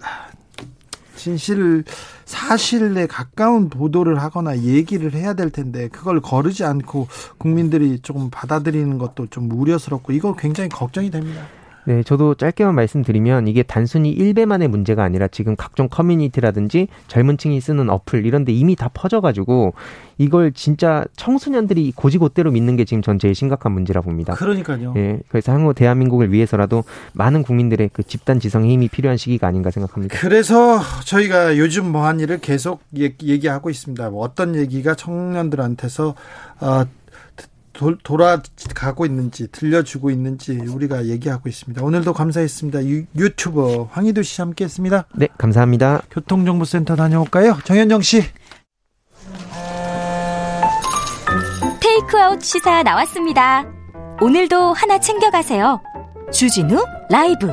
진실 사실에 가까운 보도를 하거나 얘기를 해야 될 텐데 그걸 거르지 않고 국민들이 조금 받아들이는 것도 좀 우려스럽고 이거 굉장히 걱정이 됩니다. 네, 저도 짧게만 말씀드리면 이게 단순히 일배만의 문제가 아니라 지금 각종 커뮤니티라든지 젊은 층이 쓰는 어플 이런 데 이미 다 퍼져가지고 이걸 진짜 청소년들이 고지고대로 믿는 게 지금 전 제일 심각한 문제라 봅니다. 그러니까요. 예, 그래서 향후 대한민국을 위해서라도 많은 국민들의 그 집단 지성의 힘이 필요한 시기가 아닌가 생각합니다. 그래서 저희가 요즘 뭐한 일을 계속 얘기하고 있습니다. 뭐 어떤 얘기가 청년들한테서 어, 도, 돌아가고 있는지 들려주고 있는지 우리가 얘기하고 있습니다. 오늘도 감사했습니다. 유, 유튜버 황희도 씨 함께했습니다. 네, 감사합니다. 교통정보센터 다녀올까요, 정현정 씨? 테이크아웃 시사 나왔습니다. 오늘도 하나 챙겨가세요. 주진우 라이브.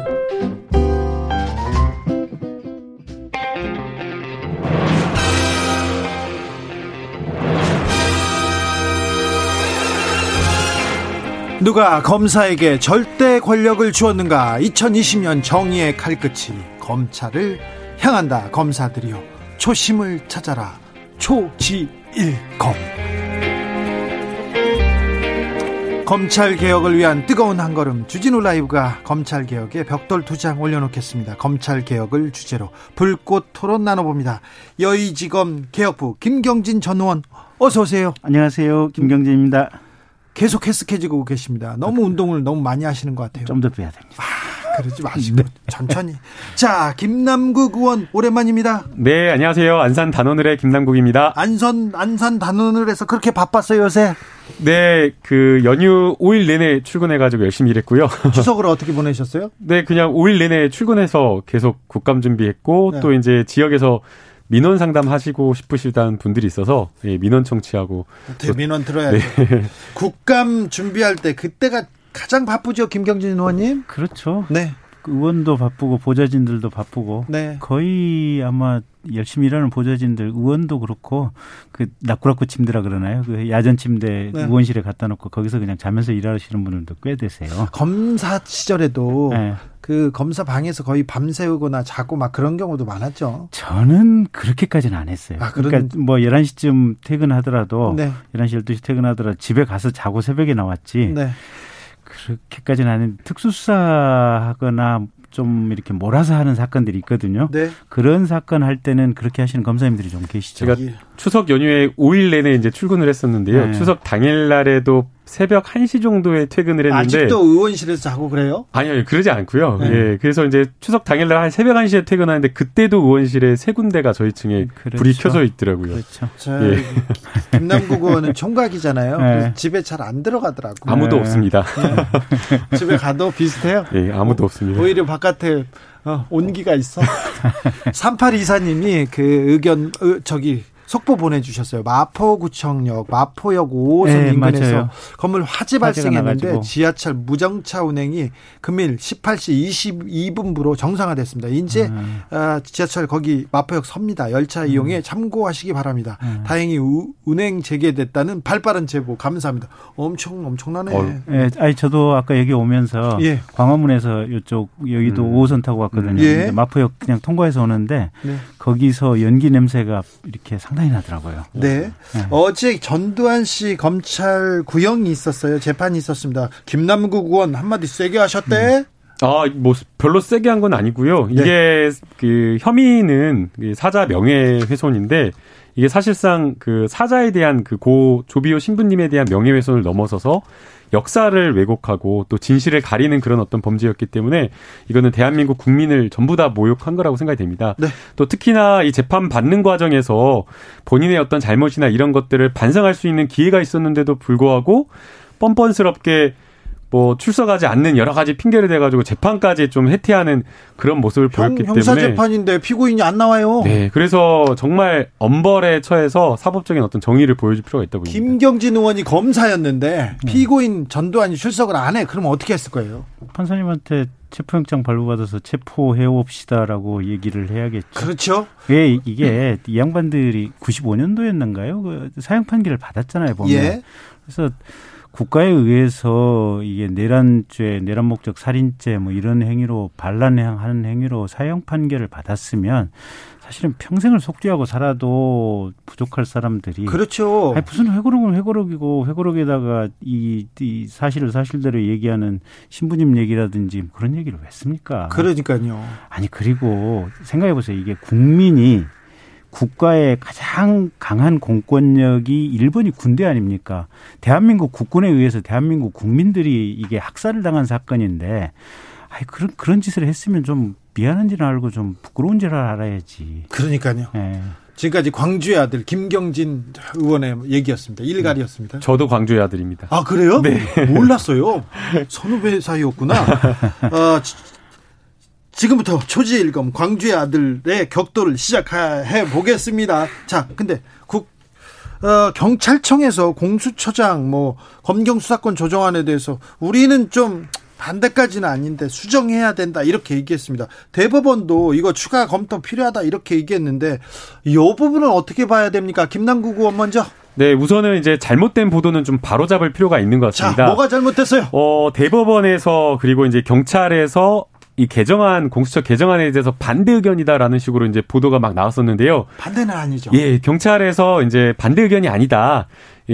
누가 검사에게 절대 권력을 주었는가? 2020년 정의의 칼끝이 검찰을 향한다. 검사들이여 초심을 찾아라. 초지일검. 검찰 개혁을 위한 뜨거운 한 걸음 주진우 라이브가 검찰 개혁에 벽돌 두 장 올려놓겠습니다. 검찰 개혁을 주제로 불꽃 토론 나눠봅니다. 여의지검 개혁부 김경진 전 의원 어서 오세요. 안녕하세요. 김경진입니다. 계속 헬스케지고 계십니다. 너무 운동을 너무 많이 하시는 것 같아요. 좀 더 빼야 됩니다. 아, 그러지 마시고 네. 천천히. 자, 김남국 의원 오랜만입니다. 네, 안녕하세요. 안산 단원을의 김남국입니다. 안산 안산 단원을에서 그렇게 바빴어요 요새? 네, 그 연휴 5일 내내 출근해가지고 열심히 일했고요. [laughs] 추석을 어떻게 보내셨어요? 네, 그냥 5일 내내 출근해서 계속 국감 준비했고 네. 또 이제 지역에서 민원 상담하시고 싶으시다는 분들이 있어서 예, 민원 청취하고 네, 민원 들어야죠. 네. [laughs] 국감 준비할 때 그때가 가장 바쁘죠, 김경진 의원님? 그렇죠. 네. 그 의원도 바쁘고 보좌진들도 바쁘고 네. 거의 아마 열심히 일하는 보좌진들 의원도 그렇고 그 낙구락구 침대라 그러나요? 그 야전 침대 네. 의원실에 갖다 놓고 거기서 그냥 자면서 일하시는 분들도 꽤 되세요. 검사 시절에도 네. 그 검사 방에서 거의 밤새우거나 자고 막 그런 경우도 많았죠. 저는 그렇게까지는 안 했어요. 아. 그러니까 뭐 11시쯤 퇴근하더라도 네. 11시 12시 퇴근하더라도 집에 가서 자고 새벽에 나왔지. 네. 그렇게까지는 아닌 특수수사하거나 좀 이렇게 몰아서 하는 사건들이 있거든요. 네. 그런 사건 할 때는 그렇게 하시는 검사님들이 좀 계시죠. 제가 추석 연휴에 5일 내내 이제 출근을 했었는데요. 네. 추석 당일 날에도 새벽 1시 정도에 퇴근을 했는데 아직도 의원실에서 자고 그래요? 아니요, 그러지 않고요. 네. 예. 그래서 이제 추석 당일날 한 새벽 1시에 퇴근하는데 그때도 의원실에 세 군데가 저희 층에 그렇죠. 불이 켜져 있더라고요. 그렇죠. 예. 김남국 의원은 총각이잖아요. 네. 집에 잘 안 들어가더라고요. 아무도 네. 없습니다. 네. 집에 가도 비슷해요? 예, 아무도 없습니다. 오히려 바깥에 어, 온기가 있어. 3824님이 그 의견, 저기, 속보 보내주셨어요. 마포구청역, 마포역 5호선 네, 인근에서 맞아요. 건물 화재 발생했는데 지하철 무정차 운행이 금일 18시 22분부로 정상화됐습니다. 이제 음. 어, 지하철 거기 마포역 섭니다. 열차 음. 이용에 참고하시기 바랍니다. 음. 다행히 우, 운행 재개됐다는 발빠른 제보 감사합니다. 엄청 엄청나네. 어. 네, 아니 저도 아까 여기 오면서 예. 광화문에서 이쪽 여기도 음. 5호선 타고 왔거든요. 예. 마포역 그냥 통과해서 오는데 네. 거기서 연기 냄새가 이렇게 상당히 상당히 나더라고요. 네. 네. 어제 전두환 씨 검찰 구형이 있었어요. 재판이 있었습니다. 김남국 의원 한마디 세게 하셨대. 음. 아, 뭐 별로 세게 한 건 아니고요. 네. 이게 그 혐의는 사자 명예훼손인데 이게 사실상 그 사자에 대한 그 고 조비오 신부님에 대한 명예훼손을 넘어서서 역사를 왜곡하고 또 진실을 가리는 그런 어떤 범죄였기 때문에 이거는 대한민국 국민을 전부 다 모욕한 거라고 생각이 됩니다. 네. 또 특히나 이 재판 받는 과정에서 본인의 어떤 잘못이나 이런 것들을 반성할 수 있는 기회가 있었는데도 불구하고 뻔뻔스럽게 뭐 출석하지 않는 여러 가지 핑계를 대가지고 재판까지 좀 해태하는 그런 모습을 형, 보였기 형사 때문에 형사 재판인데 피고인이 안 나와요. 네, 그래서 정말 엄벌에 처해서 사법적인 어떤 정의를 보여줄 필요가 있다고 봅니다. 김경진 의원이 검사였는데 네. 피고인 전두환이 출석을 안 해. 그러면 어떻게 했을 거예요? 판사님한테 체포영장 발부받아서 체포해 옵시다라고 얘기를 해야겠죠. 그렇죠. 왜 이게 이 양반들이 95년도였는가요? 그 사형 판결을 받았잖아요, 보면. 예. 그래서 국가에 의해서 이게 내란죄, 내란 목적 살인죄 뭐 이런 행위로 반란하는 행위로 사형 판결을 받았으면 사실은 평생을 속죄하고 살아도 부족할 사람들이 그렇죠. 아니, 무슨 회고록은 회고록이고 회고록에다가 이, 이 사실을 사실대로 얘기하는 신부님 얘기라든지 그런 얘기를 왜 씁니까? 그러니까요. 아니 그리고 생각해 보세요. 이게 국민이 국가의 가장 강한 공권력이 일본이 군대 아닙니까? 대한민국 국군에 의해서 대한민국 국민들이 이게 학살을 당한 사건인데 아이 그런 그런 짓을 했으면 좀 미안한지를 알고 좀 부끄러운지를 알아야지. 그러니까요. 네. 지금까지 광주의 아들 김경진 의원의 얘기였습니다. 일갈이었습니다. 저도 광주의 아들입니다. 아 그래요? 네. 몰랐어요. 선후배 사이였구나. 어, [laughs] 지금부터 초지일검 광주의 아들의 격돌을 시작해 보겠습니다. 자, 근데 국 어, 경찰청에서 공수처장 뭐 검경 수사권 조정안에 대해서 우리는 좀 반대까지는 아닌데 수정해야 된다 이렇게 얘기했습니다. 대법원도 이거 추가 검토 필요하다 이렇게 얘기했는데 이 부분은 어떻게 봐야 됩니까? 김남국 의원 먼저. 네, 우선은 이제 잘못된 보도는 좀 바로잡을 필요가 있는 것 같습니다. 자, 뭐가 잘못됐어요? 어, 대법원에서 그리고 이제 경찰에서 이 개정안 공수처 개정안에 대해서 반대 의견이다라는 식으로 이제 보도가 막 나왔었는데요. 반대는 아니죠. 예, 경찰에서 이제 반대 의견이 아니다.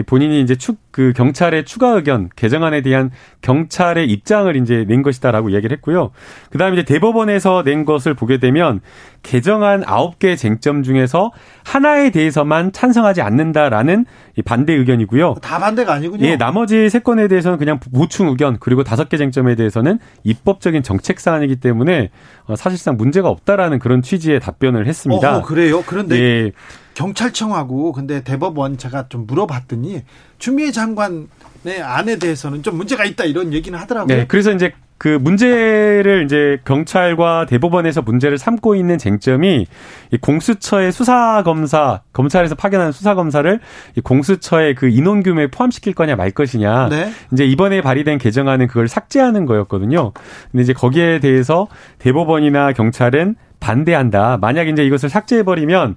본인이 이제 축, 그 경찰의 추가 의견, 개정안에 대한 경찰의 입장을 이제 낸 것이다라고 이야기를 했고요. 그 다음에 이제 대법원에서 낸 것을 보게 되면 개정안 9개 쟁점 중에서 하나에 대해서만 찬성하지 않는다라는 반대 의견이고요. 다 반대가 아니군요. 예, 나머지 세 건에 대해서는 그냥 보충 의견, 그리고 다섯 개 쟁점에 대해서는 입법적인 정책 사안이기 때문에 어, 사실상 문제가 없다라는 그런 취지의 답변을 했습니다. 어, 그래요? 그런데 예. 경찰청하고 근데 대법원 제가 좀 물어봤더니 추미애 장관의 안에 대해서는 좀 문제가 있다 이런 얘기는 하더라고요. 네, 그래서 이제 그 문제를 이제 경찰과 대법원에서 문제를 삼고 있는 쟁점이 이 공수처의 수사 검사 검찰에서 파견한 수사 검사를 이 공수처의 그 인원 규모에 포함시킬 거냐 말 것이냐. 네. 이제 이번에 발의된 개정안은 그걸 삭제하는 거였거든요. 근데 이제 거기에 대해서 대법원이나 경찰은 반대한다. 만약 이제 이것을 삭제해 버리면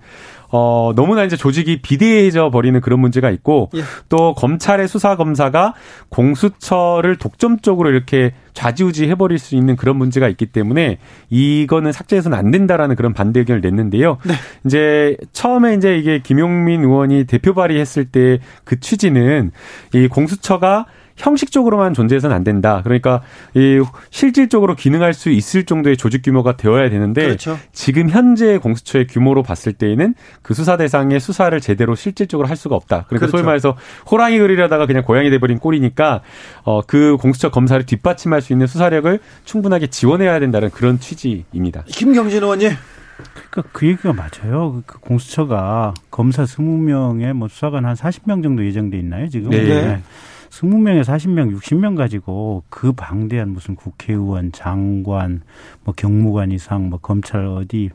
어, 너무나 이제 조직이 비대해져 버리는 그런 문제가 있고 예. 또 검찰의 수사 검사가 공수처를 독점적으로 이렇게 좌지우지 해버릴 수 있는 그런 문제가 있기 때문에 이거는 삭제해서는 안 된다라는 그런 반대 의견을 냈는데요. 네. 이제 처음에 이제 이게 김용민 의원이 대표 발의했을 때 그 취지는 이 공수처가 형식적으로만 존재해서는 안 된다. 그러니까 이 실질적으로 기능할 수 있을 정도의 조직 규모가 되어야 되는데 그렇죠. 지금 현재 공수처의 규모로 봤을 때에는 그 수사 대상의 수사를 제대로 실질적으로 할 수가 없다. 그러니까 그렇죠. 소위 말해서 호랑이 그리려다가 그냥 고양이 돼버린 꼴이니까 어 그 공수처 검사를 뒷받침할 수 있는 수사력을 충분하게 지원해야 된다는 그런 취지입니다. 김경진 의원님. 그러니까 그 얘기가 맞아요. 그 공수처가 검사 20명에 뭐 수사관 한 40명 정도 예정돼 있나요, 지금? 네. 네. 20명에 40명, 60명 가지고 그 방대한 무슨 국회의원, 장관, 뭐 경무관 이상, 뭐 검찰 어디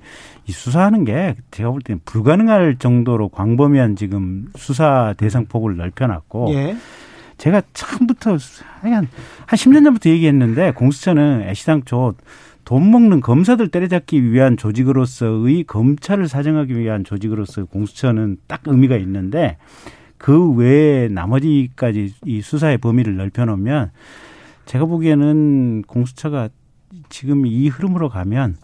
이 수사하는 게 제가 볼 때는 불가능할 정도로 광범위한 지금 수사 대상 폭을 넓혀놨고 예. 제가 처음부터 한, 한 10년 전부터 얘기했는데 공수처는 애시당초 돈 먹는 검사들 때려잡기 위한 조직으로서의 검찰을 사정하기 위한 조직으로서 공수처는 딱 의미가 있는데 그 외에 나머지까지 이 수사의 범위를 넓혀놓으면 제가 보기에는 공수처가 지금 이 흐름으로 가면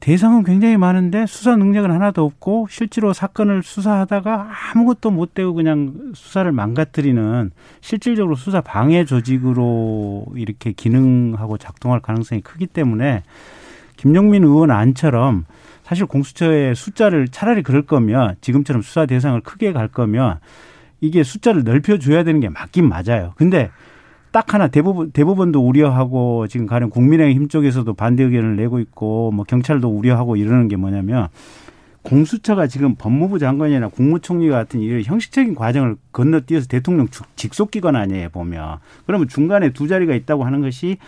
대상은 굉장히 많은데 수사 능력은 하나도 없고 실제로 사건을 수사하다가 아무것도 못 되고 그냥 수사를 망가뜨리는 실질적으로 수사 방해 조직으로 이렇게 기능하고 작동할 가능성이 크기 때문에 김용민 의원 안처럼 사실 공수처의 숫자를 차라리 그럴 거면 지금처럼 수사 대상을 크게 갈 거면 이게 숫자를 넓혀줘야 되는 게 맞긴 맞아요. 근데 딱 하나 대법원, 대법원도 우려하고 지금 가령 국민의힘 쪽에서도 반대 의견을 내고 있고 뭐 경찰도 우려하고 이러는 게 뭐냐면 공수처가 지금 법무부 장관이나 국무총리 같은 이런 형식적인 과정을 건너뛰어서 대통령 직속기관 아니에요 보면 그러면 중간에 두 자리가 있다고 하는 것이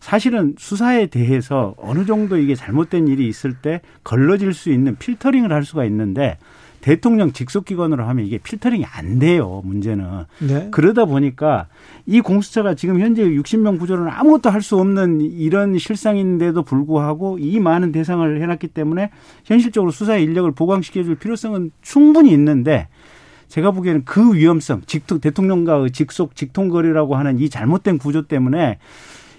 사실은 수사에 대해서 어느 정도 이게 잘못된 일이 있을 때 걸러질 수 있는 필터링을 할 수가 있는데 대통령 직속 기관으로 하면 이게 필터링이 안 돼요. 문제는. 네. 그러다 보니까 이 공수처가 지금 현재 60명 구조로는 아무것도 할 수 없는 이런 실상인데도 불구하고 이 많은 대상을 해놨기 때문에 현실적으로 수사의 인력을 보강시켜줄 필요성은 충분히 있는데 제가 보기에는 그 위험성, 직통 대통령과 직속 직통거리라고 하는 이 잘못된 구조 때문에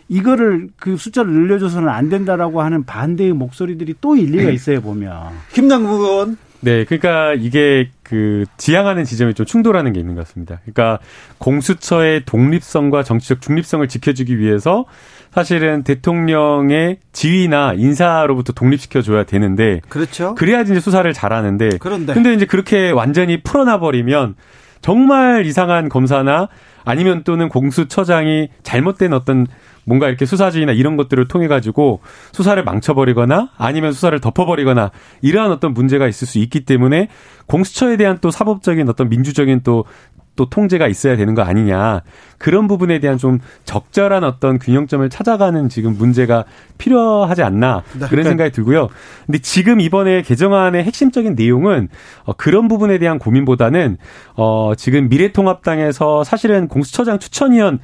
이거를 그 숫자를 늘려줘서는 안 된다라고 하는 반대의 목소리들이 또 일리가 있어요 보면. 김남국 의원. 네, 그러니까 이게 그 지향하는 지점이 좀 충돌하는 게 있는 것 같습니다. 그러니까 공수처의 독립성과 정치적 중립성을 지켜주기 위해서 사실은 대통령의 지위나 인사로부터 독립시켜 줘야 되는데 그렇죠. 그래야지 이제 수사를 잘하는데 그런데 근데 이제 그렇게 완전히 풀어놔 버리면 정말 이상한 검사나 아니면 또는 공수처장이 잘못된 어떤 뭔가 이렇게 수사지나 이런 것들을 통해 가지고 수사를 망쳐버리거나 아니면 수사를 덮어버리거나 이러한 어떤 문제가 있을 수 있기 때문에 공수처에 대한 또 사법적인 어떤 민주적인 또또 통제가 있어야 되는 거 아니냐. 그런 부분에 대한 좀 적절한 어떤 균형점을 찾아가는 지금 문제가 필요하지 않나. 네. 그런 생각이 들고요. 근데 지금 이번에 개정안의 핵심적인 내용은 어, 그런 부분에 대한 고민보다는 어, 지금 미래통합당에서 사실은 공수처장 추천위원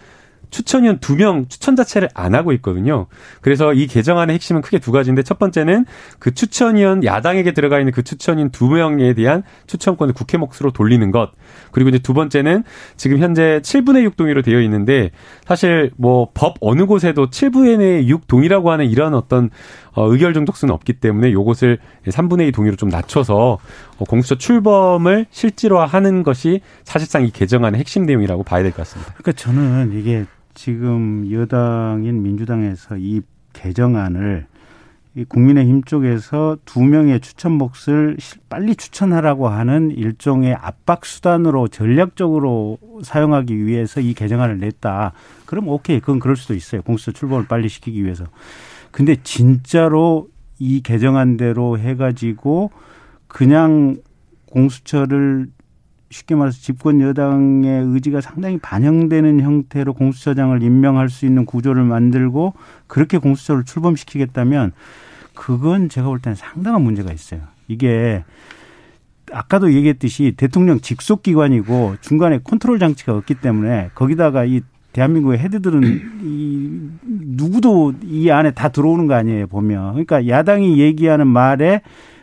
추천위원 두 명 추천 자체를 안 하고 있거든요. 그래서 이 개정안의 핵심은 크게 두 가지인데 첫 번째는 그 추천위원 야당에게 들어가 있는 그 추천인 두 명에 대한 추천권을 국회 몫으로 돌리는 것. 그리고 이제 두 번째는 지금 현재 7분의 6 동의로 되어 있는데 사실 뭐 법 어느 곳에도 7분의 6 동의라고 하는 이런 어떤 어, 의결 정족수는 없기 때문에 요것을 3분의 2 동의로 좀 낮춰서 어, 공수처 출범을 실질화하는 것이 사실상 이 개정안의 핵심 내용이라고 봐야 될 것 같습니다. 그러니까 저는 이게 지금 여당인 민주당에서 이 개정안을 이 국민의힘 쪽에서 두 명의 추천 몫을 빨리 추천하라고 하는 일종의 압박 수단으로 전략적으로 사용하기 위해서 이 개정안을 냈다. 그럼 오케이. 그건 그럴 수도 있어요. 공수처 출범을 빨리 시키기 위해서. 근데 진짜로 이 개정안대로 해가지고 그냥 공수처를 쉽게 말해서 집권 여당의 의지가 상당히 반영되는 형태로 공수처장을 임명할 수 있는 구조를 만들고 그렇게 공수처를 출범시키겠다면 그건 제가 볼 때는 상당한 문제가 있어요. 이게 아까도 얘기했듯이 대통령 직속 기관이고 중간에 컨트롤 장치가 없기 때문에 거기다가 이 대한민국의 헤드들은 이 누구도 이 안에 다 들어오는 거 아니에요 보면 그러니까 야당이 얘기하는 말에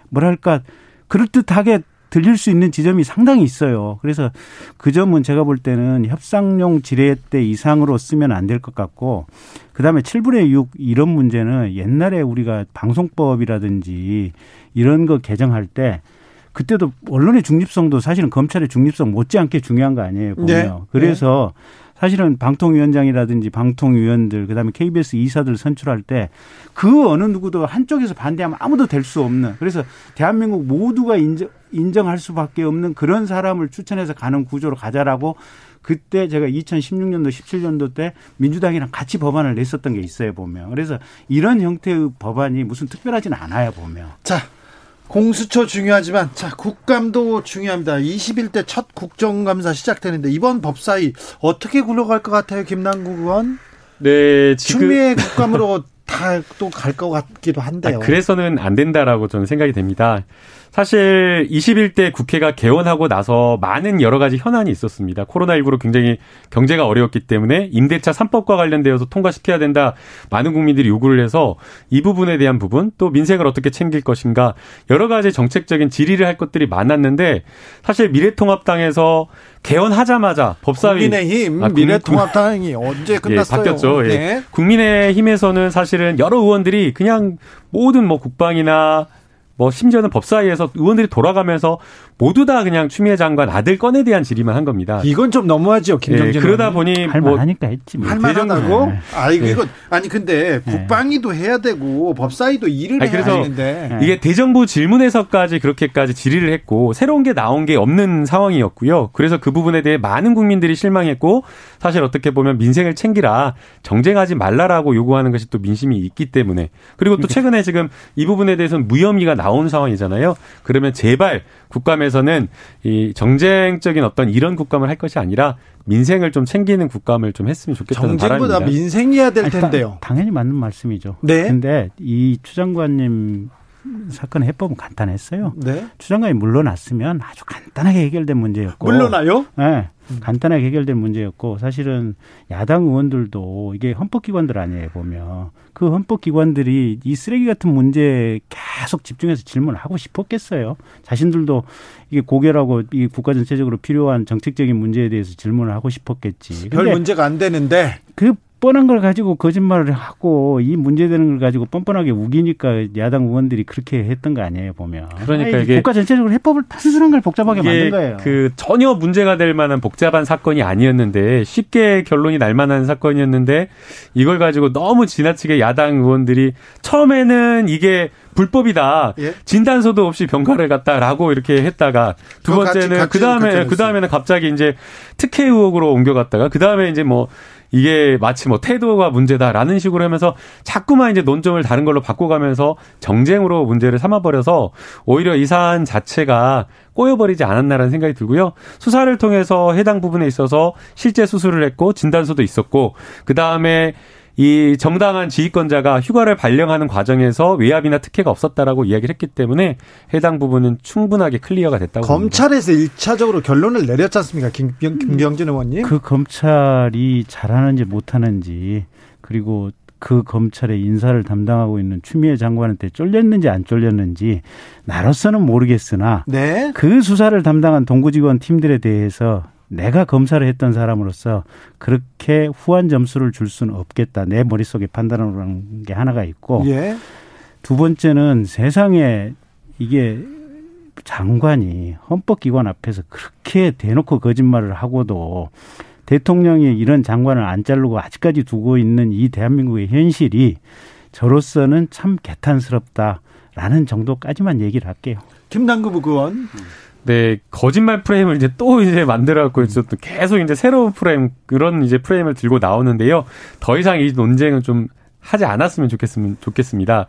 뭐랄까 그럴듯하게 들릴 수 있는 지점이 상당히 있어요. 그래서 그 점은 제가 볼 때는 협상용 지뢰대 이상으로 쓰면 안 될 것 같고 그다음에 7분의 6 이런 문제는 옛날에 우리가 방송법이라든지 이런 거 개정할 때 그때도 언론의 중립성도 사실은 검찰의 중립성 못지않게 중요한 거 아니에요 보면 네. 그래서 네. 사실은 방통위원장이라든지 방통위원들 그다음에 KBS 이사들 선출할 때 그 어느 누구도 한쪽에서 반대하면 아무도 될 수 없는 그래서 대한민국 모두가 인정 인정할 수밖에 없는 그런 사람을 추천해서 가는 구조로 가자라고 그때 제가 2016년도 17년도 때 민주당이랑 같이 법안을 냈었던 게 있어요 보면. 그래서 이런 형태의 법안이 무슨 특별하지는 않아요 보면. 자 공수처 중요하지만 자 국감도 중요합니다. 21대 첫 국정감사 시작되는데 이번 법사위 어떻게 굴러갈 것 같아요, 김남국 의원? 네, 지금 추미애 [laughs] 국감으로 다 또 갈 것 같기도 한데요. 아, 그래서는 안 된다라고 저는 생각이 됩니다. 사실 21대 국회가 개원하고 나서 많은 여러 가지 현안이 있었습니다. 코로나19로 굉장히 경제가 어려웠기 때문에 임대차 3법과 관련되어서 통과시켜야 된다. 많은 국민들이 요구를 해서 이 부분에 대한 부분 또 민생을 어떻게 챙길 것인가 여러 가지 정책적인 질의를 할 것들이 많았는데 사실 미래통합당에서 개헌하자마자 법사위 국민의힘 아, 미래통합당이 언제 [laughs] 예, 끝났어요? 예, 바뀌었죠. 네. 예. 국민의힘에서는 사실은 여러 의원들이 그냥 모든 뭐 국방이나 뭐 심지어는 법사위에서 의원들이 돌아가면서 모두 다 그냥 추미애 장관 아들 건에 대한 질의만 한 겁니다. 이건 좀 너무하죠, 김정진. 예, 그러다 보니 할만하니까 뭐 했지. 뭐. 할만하다고? 네. 아니 네. 이건 아니 근데 네. 국방위도 해야 되고 법사위도 일을 아니, 해야 그래서 되는데 이게 대정부 질문에서까지 그렇게까지 질의를 했고 새로운 게 나온 게 없는 상황이었고요. 그래서 그 부분에 대해 많은 국민들이 실망했고 사실 어떻게 보면 민생을 챙기라 정쟁하지 말라라고 요구하는 것이 또 민심이 있기 때문에 그리고 또 최근에 지금 이 부분에 대해서는 무혐의가 나온 상황이잖아요. 그러면 제발 국감에서는 이 정쟁적인 어떤 이런 국감을 할 것이 아니라 민생을 좀 챙기는 국감을 좀 했으면 좋겠다는 정쟁보다 바람입니다. 민생이어야 될 텐데요. 아니, 당연히 맞는 말씀이죠. 네. 근데 이 추 장관님 사건 해법은 간단했어요. 네. 추 장관이 물러났으면 아주 간단하게 해결된 문제였고. 물러나요? 네. 간단하게 해결된 문제였고 사실은 야당 의원들도 이게 헌법기관들 아니에요 보면 그 헌법기관들이 이 쓰레기 같은 문제에 계속 집중해서 질문을 하고 싶었겠어요. 자신들도 이게 고결하고 이 국가 전체적으로 필요한 정책적인 문제에 대해서 질문을 하고 싶었겠지. 별 문제가 안 되는데 그 뻔한 걸 가지고 거짓말을 하고 이 문제되는 걸 가지고 뻔뻔하게 우기니까 야당 의원들이 그렇게 했던 거 아니에요 보면. 그러니까 아니, 이게 국가 전체적으로 해법을 단순한 걸 복잡하게 만든 거예요. 그 전혀 문제가 될 만한 복잡한 사건이 아니었는데 쉽게 결론이 날 만한 사건이었는데 이걸 가지고 너무 지나치게 야당 의원들이 처음에는 이게 불법이다. 예? 진단서도 없이 병가를 갔다라고 이렇게 했다가 두 번째는 그 다음에 그 다음에는 갑자기 이제 특혜 의혹으로 옮겨갔다가 그 다음에 이제 뭐 이게 마치 뭐 태도가 문제다라는 식으로 하면서 자꾸만 이제 논점을 다른 걸로 바꿔가면서 정쟁으로 문제를 삼아버려서 오히려 이 사안 자체가 꼬여버리지 않았나라는 생각이 들고요. 수사를 통해서 해당 부분에 있어서 실제 수술을 했고 진단서도 있었고 그 다음에 이 정당한 지휘권자가 휴가를 발령하는 과정에서 외압이나 특혜가 없었다라고 이야기를 했기 때문에 해당 부분은 충분하게 clear가 됐다고 검찰에서 봅니다. 1차적으로 결론을 내렸지 않습니까? 김, 김경진 의원님. 그 검찰이 잘하는지 못하는지 그리고 그 검찰의 인사를 담당하고 있는 추미애 장관한테 쫄렸는지 안 쫄렸는지 나로서는 모르겠으나 네. 그 수사를 담당한 동부지원 팀들에 대해서 내가 검사를 했던 사람으로서 그렇게 후한 점수를 줄 수는 없겠다. 내 머릿속에 판단을 하는 게 하나가 있고 예. 두 번째는 세상에 이게 장관이 헌법기관 앞에서 그렇게 대놓고 거짓말을 하고도 대통령이 이런 장관을 안 자르고 아직까지 두고 있는 이 대한민국의 현실이 저로서는 참 개탄스럽다라는 정도까지만 얘기를 할게요. 김남국 의원. 네, 거짓말 프레임을 이제 또 이제 만들어갖고 이제 또 계속 이제 새로운 프레임, 그런 이제 프레임을 들고 나오는데요. 더 이상 이 논쟁은 좀 하지 않았으면 좋겠으면 좋겠습니다.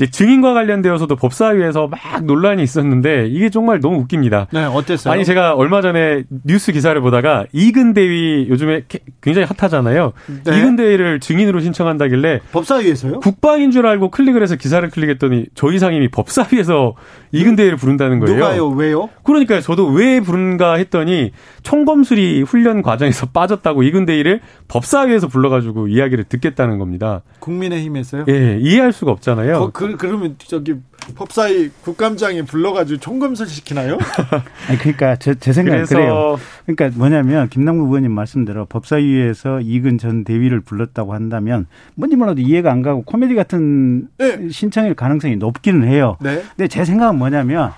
이제 증인과 관련되어서도 법사위에서 막 논란이 있었는데 이게 정말 너무 웃깁니다. 네, 어땠어요? 아니 제가 얼마 전에 뉴스 기사를 보다가 이근 대위 요즘에 굉장히 핫하잖아요. 네. 이근 대위를 증인으로 신청한다길래 법사위에서요? 국방인 줄 알고 클릭을 해서 기사를 클릭했더니 저희 상임이 법사위에서 이근 대위를 부른다는 거예요. 누가요? 왜요? 그러니까 저도 왜 부른가 했더니 총검술이 훈련 과정에서 [laughs] 빠졌다고 이근 대위를 법사위에서 불러가지고 이야기를 듣겠다는 겁니다. 국민의힘에서요? 예, 이해할 수가 없잖아요. 그, 그 러면 저기 법사위 국감장에 불러가지고 총검술 시키나요? [laughs] 아니 그러니까 제, 제 생각은 그래요. 그러니까 뭐냐면 김남국 의원님 말씀대로 법사위에서 이근 전 대위를 불렀다고 한다면 뭔지 몰라도 이해가 안 가고 코미디 같은 네. 신청일 가능성이 높기는 해요. 네. 근데 제 생각은 뭐냐면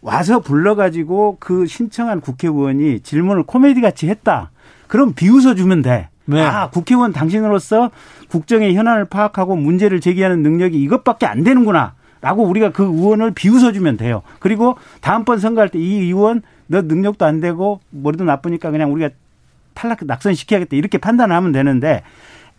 와서 불러가지고 그 신청한 국회의원이 질문을 코미디 같이 했다. 그럼 비웃어 주면 돼. 네. 아, 국회의원 당신으로서 국정의 현안을 파악하고 문제를 제기하는 능력이 이것밖에 안 되는구나. 라고 우리가 그 의원을 비웃어주면 돼요. 그리고 다음번 선거할 때 이 의원 너 능력도 안 되고 머리도 나쁘니까 그냥 우리가 탈락 낙선시켜야겠다 이렇게 판단하면 되는데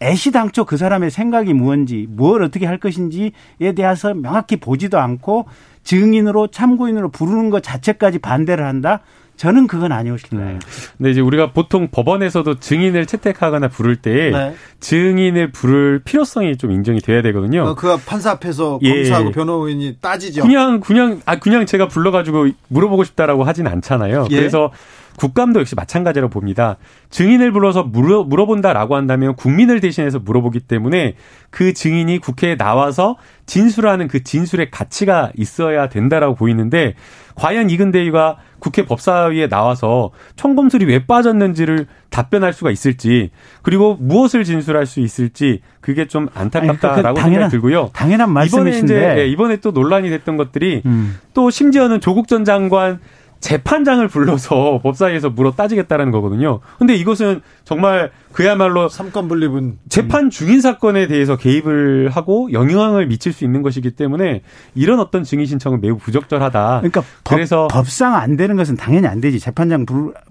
애시당초 그 사람의 생각이 무언지 뭘 어떻게 할 것인지에 대해서 명확히 보지도 않고 증인으로 참고인으로 부르는 것 자체까지 반대를 한다. 저는 그건 아니고 싶어요. 네. 근데 이제 우리가 보통 법원에서도 증인을 채택하거나 부를 때 네. 증인을 부를 필요성이 좀 인정이 돼야 되거든요. 어, 그 판사 앞에서 예. 검사하고 변호인이 따지죠. 그냥 그냥 아 그냥 제가 불러가지고 물어보고 싶다라고 하진 않잖아요. 예. 그래서 국감도 역시 마찬가지로 봅니다. 증인을 불러서 물어, 물어본다라고 한다면 국민을 대신해서 물어보기 때문에 그 증인이 국회에 나와서 진술하는 그 진술의 가치가 있어야 된다라고 보이는데 과연 이근대위가 국회 법사위에 나와서 총검술이 왜 빠졌는지를 답변할 수가 있을지 그리고 무엇을 진술할 수 있을지 그게 좀 안타깝다라고 아니, 그 당연한, 생각이 들고요. 당연한 말씀이신데 이번에 이제 이번에 또 논란이 됐던 것들이 음. 또 심지어는 조국 전 장관 재판장을 불러서 [laughs] 법사위에서 물어 따지겠다라는 거거든요. 근데 이것은 정말 그야말로 삼권 분립은 재판 중인 사건에 대해서 개입을 하고 영향을 미칠 수 있는 것이기 때문에 이런 어떤 증인 신청은 매우 부적절하다. 그러니까 그래서 법, 법상 안 되는 것은 당연히 안 되지. 재판장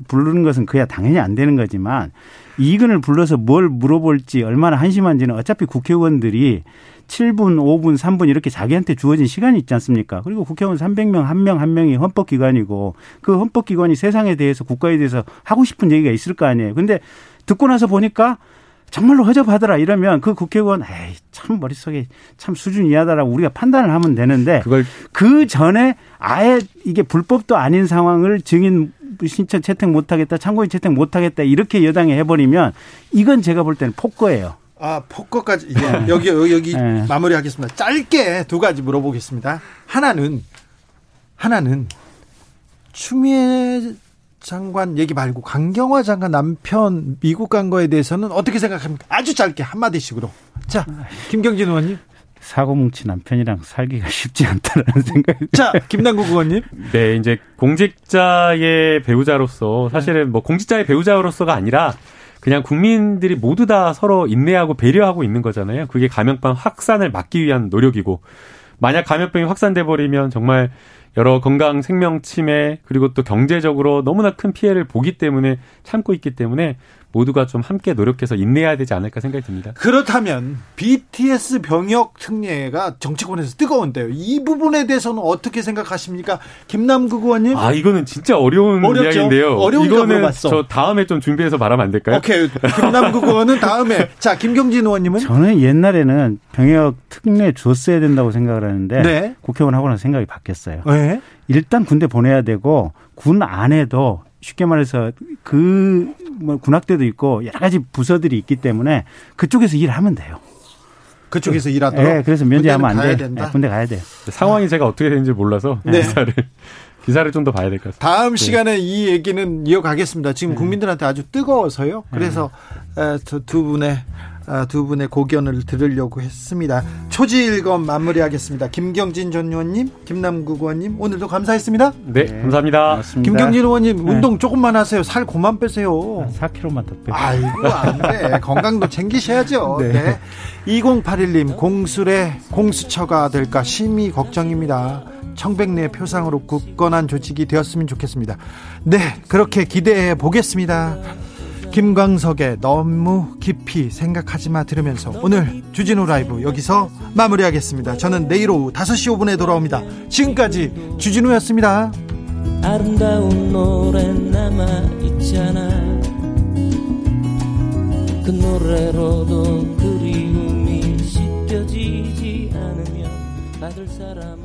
부르는 것은 그야 당연히 안 되는 거지만 이근을 불러서 뭘 물어볼지 얼마나 한심한지는 어차피 국회의원들이 7분, 5분, 3분 이렇게 자기한테 주어진 시간이 있지 않습니까? 그리고 국회의원 300명 한 명 한 명이 헌법기관이고 그 헌법기관이 세상에 대해서 국가에 대해서 하고 싶은 얘기가 있을 거 아니에요. 근데 듣고 나서 보니까 정말로 허접하더라 이러면 그 국회의원 에이 참 머릿속에 참 수준 이하다라고 우리가 판단을 하면 되는데 그걸 그 전에 아예 이게 불법도 아닌 상황을 증인 신청 채택 못 하겠다 참고인 채택 못 하겠다 이렇게 여당이 해버리면 이건 제가 볼 때는 폭거예요. 아, 폭거까지 이제 네. 여기 여기, 여기 네. 마무리하겠습니다. 짧게 두 가지 물어보겠습니다. 하나는 하나는 추미애 장관 얘기 말고 강경화 장관 남편 미국 간 거에 대해서는 어떻게 생각합니까? 아주 짧게 한마디씩으로. 자, 김경진 의원님. 사고 뭉치 남편이랑 살기가 쉽지 않다는 생각이. 자, 김남국 의원님. 네, 이제 공직자의 배우자로서 사실은 뭐 공직자의 배우자로서가 아니라 그냥 국민들이 모두 다 서로 인내하고 배려하고 있는 거잖아요. 그게 감염병 확산을 막기 위한 노력이고 만약 감염병이 확산돼 버리면 정말 여러 건강 생명 침해 그리고 또 경제적으로 너무나 큰 피해를 보기 때문에 참고 있기 때문에 모두가 좀 함께 노력해서 인내해야 되지 않을까 생각이 듭니다. 그렇다면 BTS 병역 특례가 정치권에서 뜨거운데요. 이 부분에 대해서는 어떻게 생각하십니까? 김남국 의원님? 아, 이거는 진짜 어려운 어렵죠? 이야기인데요. 이거는. 저 다음에 좀 준비해서 말하면 안 될까요? 오케이. 김남국 의원은 다음에. [laughs] 자, 김경진 의원님은? 저는 옛날에는 병역 특례 줬어야 된다고 생각을 하는데 네. 국회의원 하고 나서 생각이 바뀌었어요. 네. 일단 군대 보내야 되고 군 안에도 쉽게 말해서 그 뭐 군악대도 있고 여러 가지 부서들이 있기 때문에 그쪽에서 일하면 돼요. 그쪽에서 그, 일하도록. 네, 그래서 면제하면 안 돼. 네, 군대 가야 돼요. 상황이 제가 어떻게 되는지 몰라서 네. 기사를 기사를 좀 더 봐야 될 것 같습니다. 다음 네. 시간에 이 얘기는 이어가겠습니다. 지금 네. 국민들한테 아주 뜨거워서요. 그래서 네. 두 분의 아, 두 분의 고견을 들으려고 했습니다. 초지일검 마무리하겠습니다. 김경진 전 의원님, 김남국 의원님 오늘도 감사했습니다. 네, 네 감사합니다. 고맙습니다. 김경진 의원님 네. 운동 조금만 하세요. 살 그만 빼세요. 4kg만 더 빼. 아이고 안 돼. 건강도 챙기셔야죠. [laughs] 네. 네. 2081님 공술의 공수처가 될까 심히 걱정입니다. 청백리의 표상으로 굳건한 조직이 되었으면 좋겠습니다. 네, 그렇게 기대해 보겠습니다. 김광석의 너무 깊이 생각하지 마 들으면서 오늘 주진우 라이브 여기서 마무리하겠습니다. 저는 내일 오후 5시 5분에 돌아옵니다. 지금까지 주진우였습니다. 아름다운 노래 남아 있잖아. 그 노래로도 그리움이 씻겨지지 않으면 받을 사람 없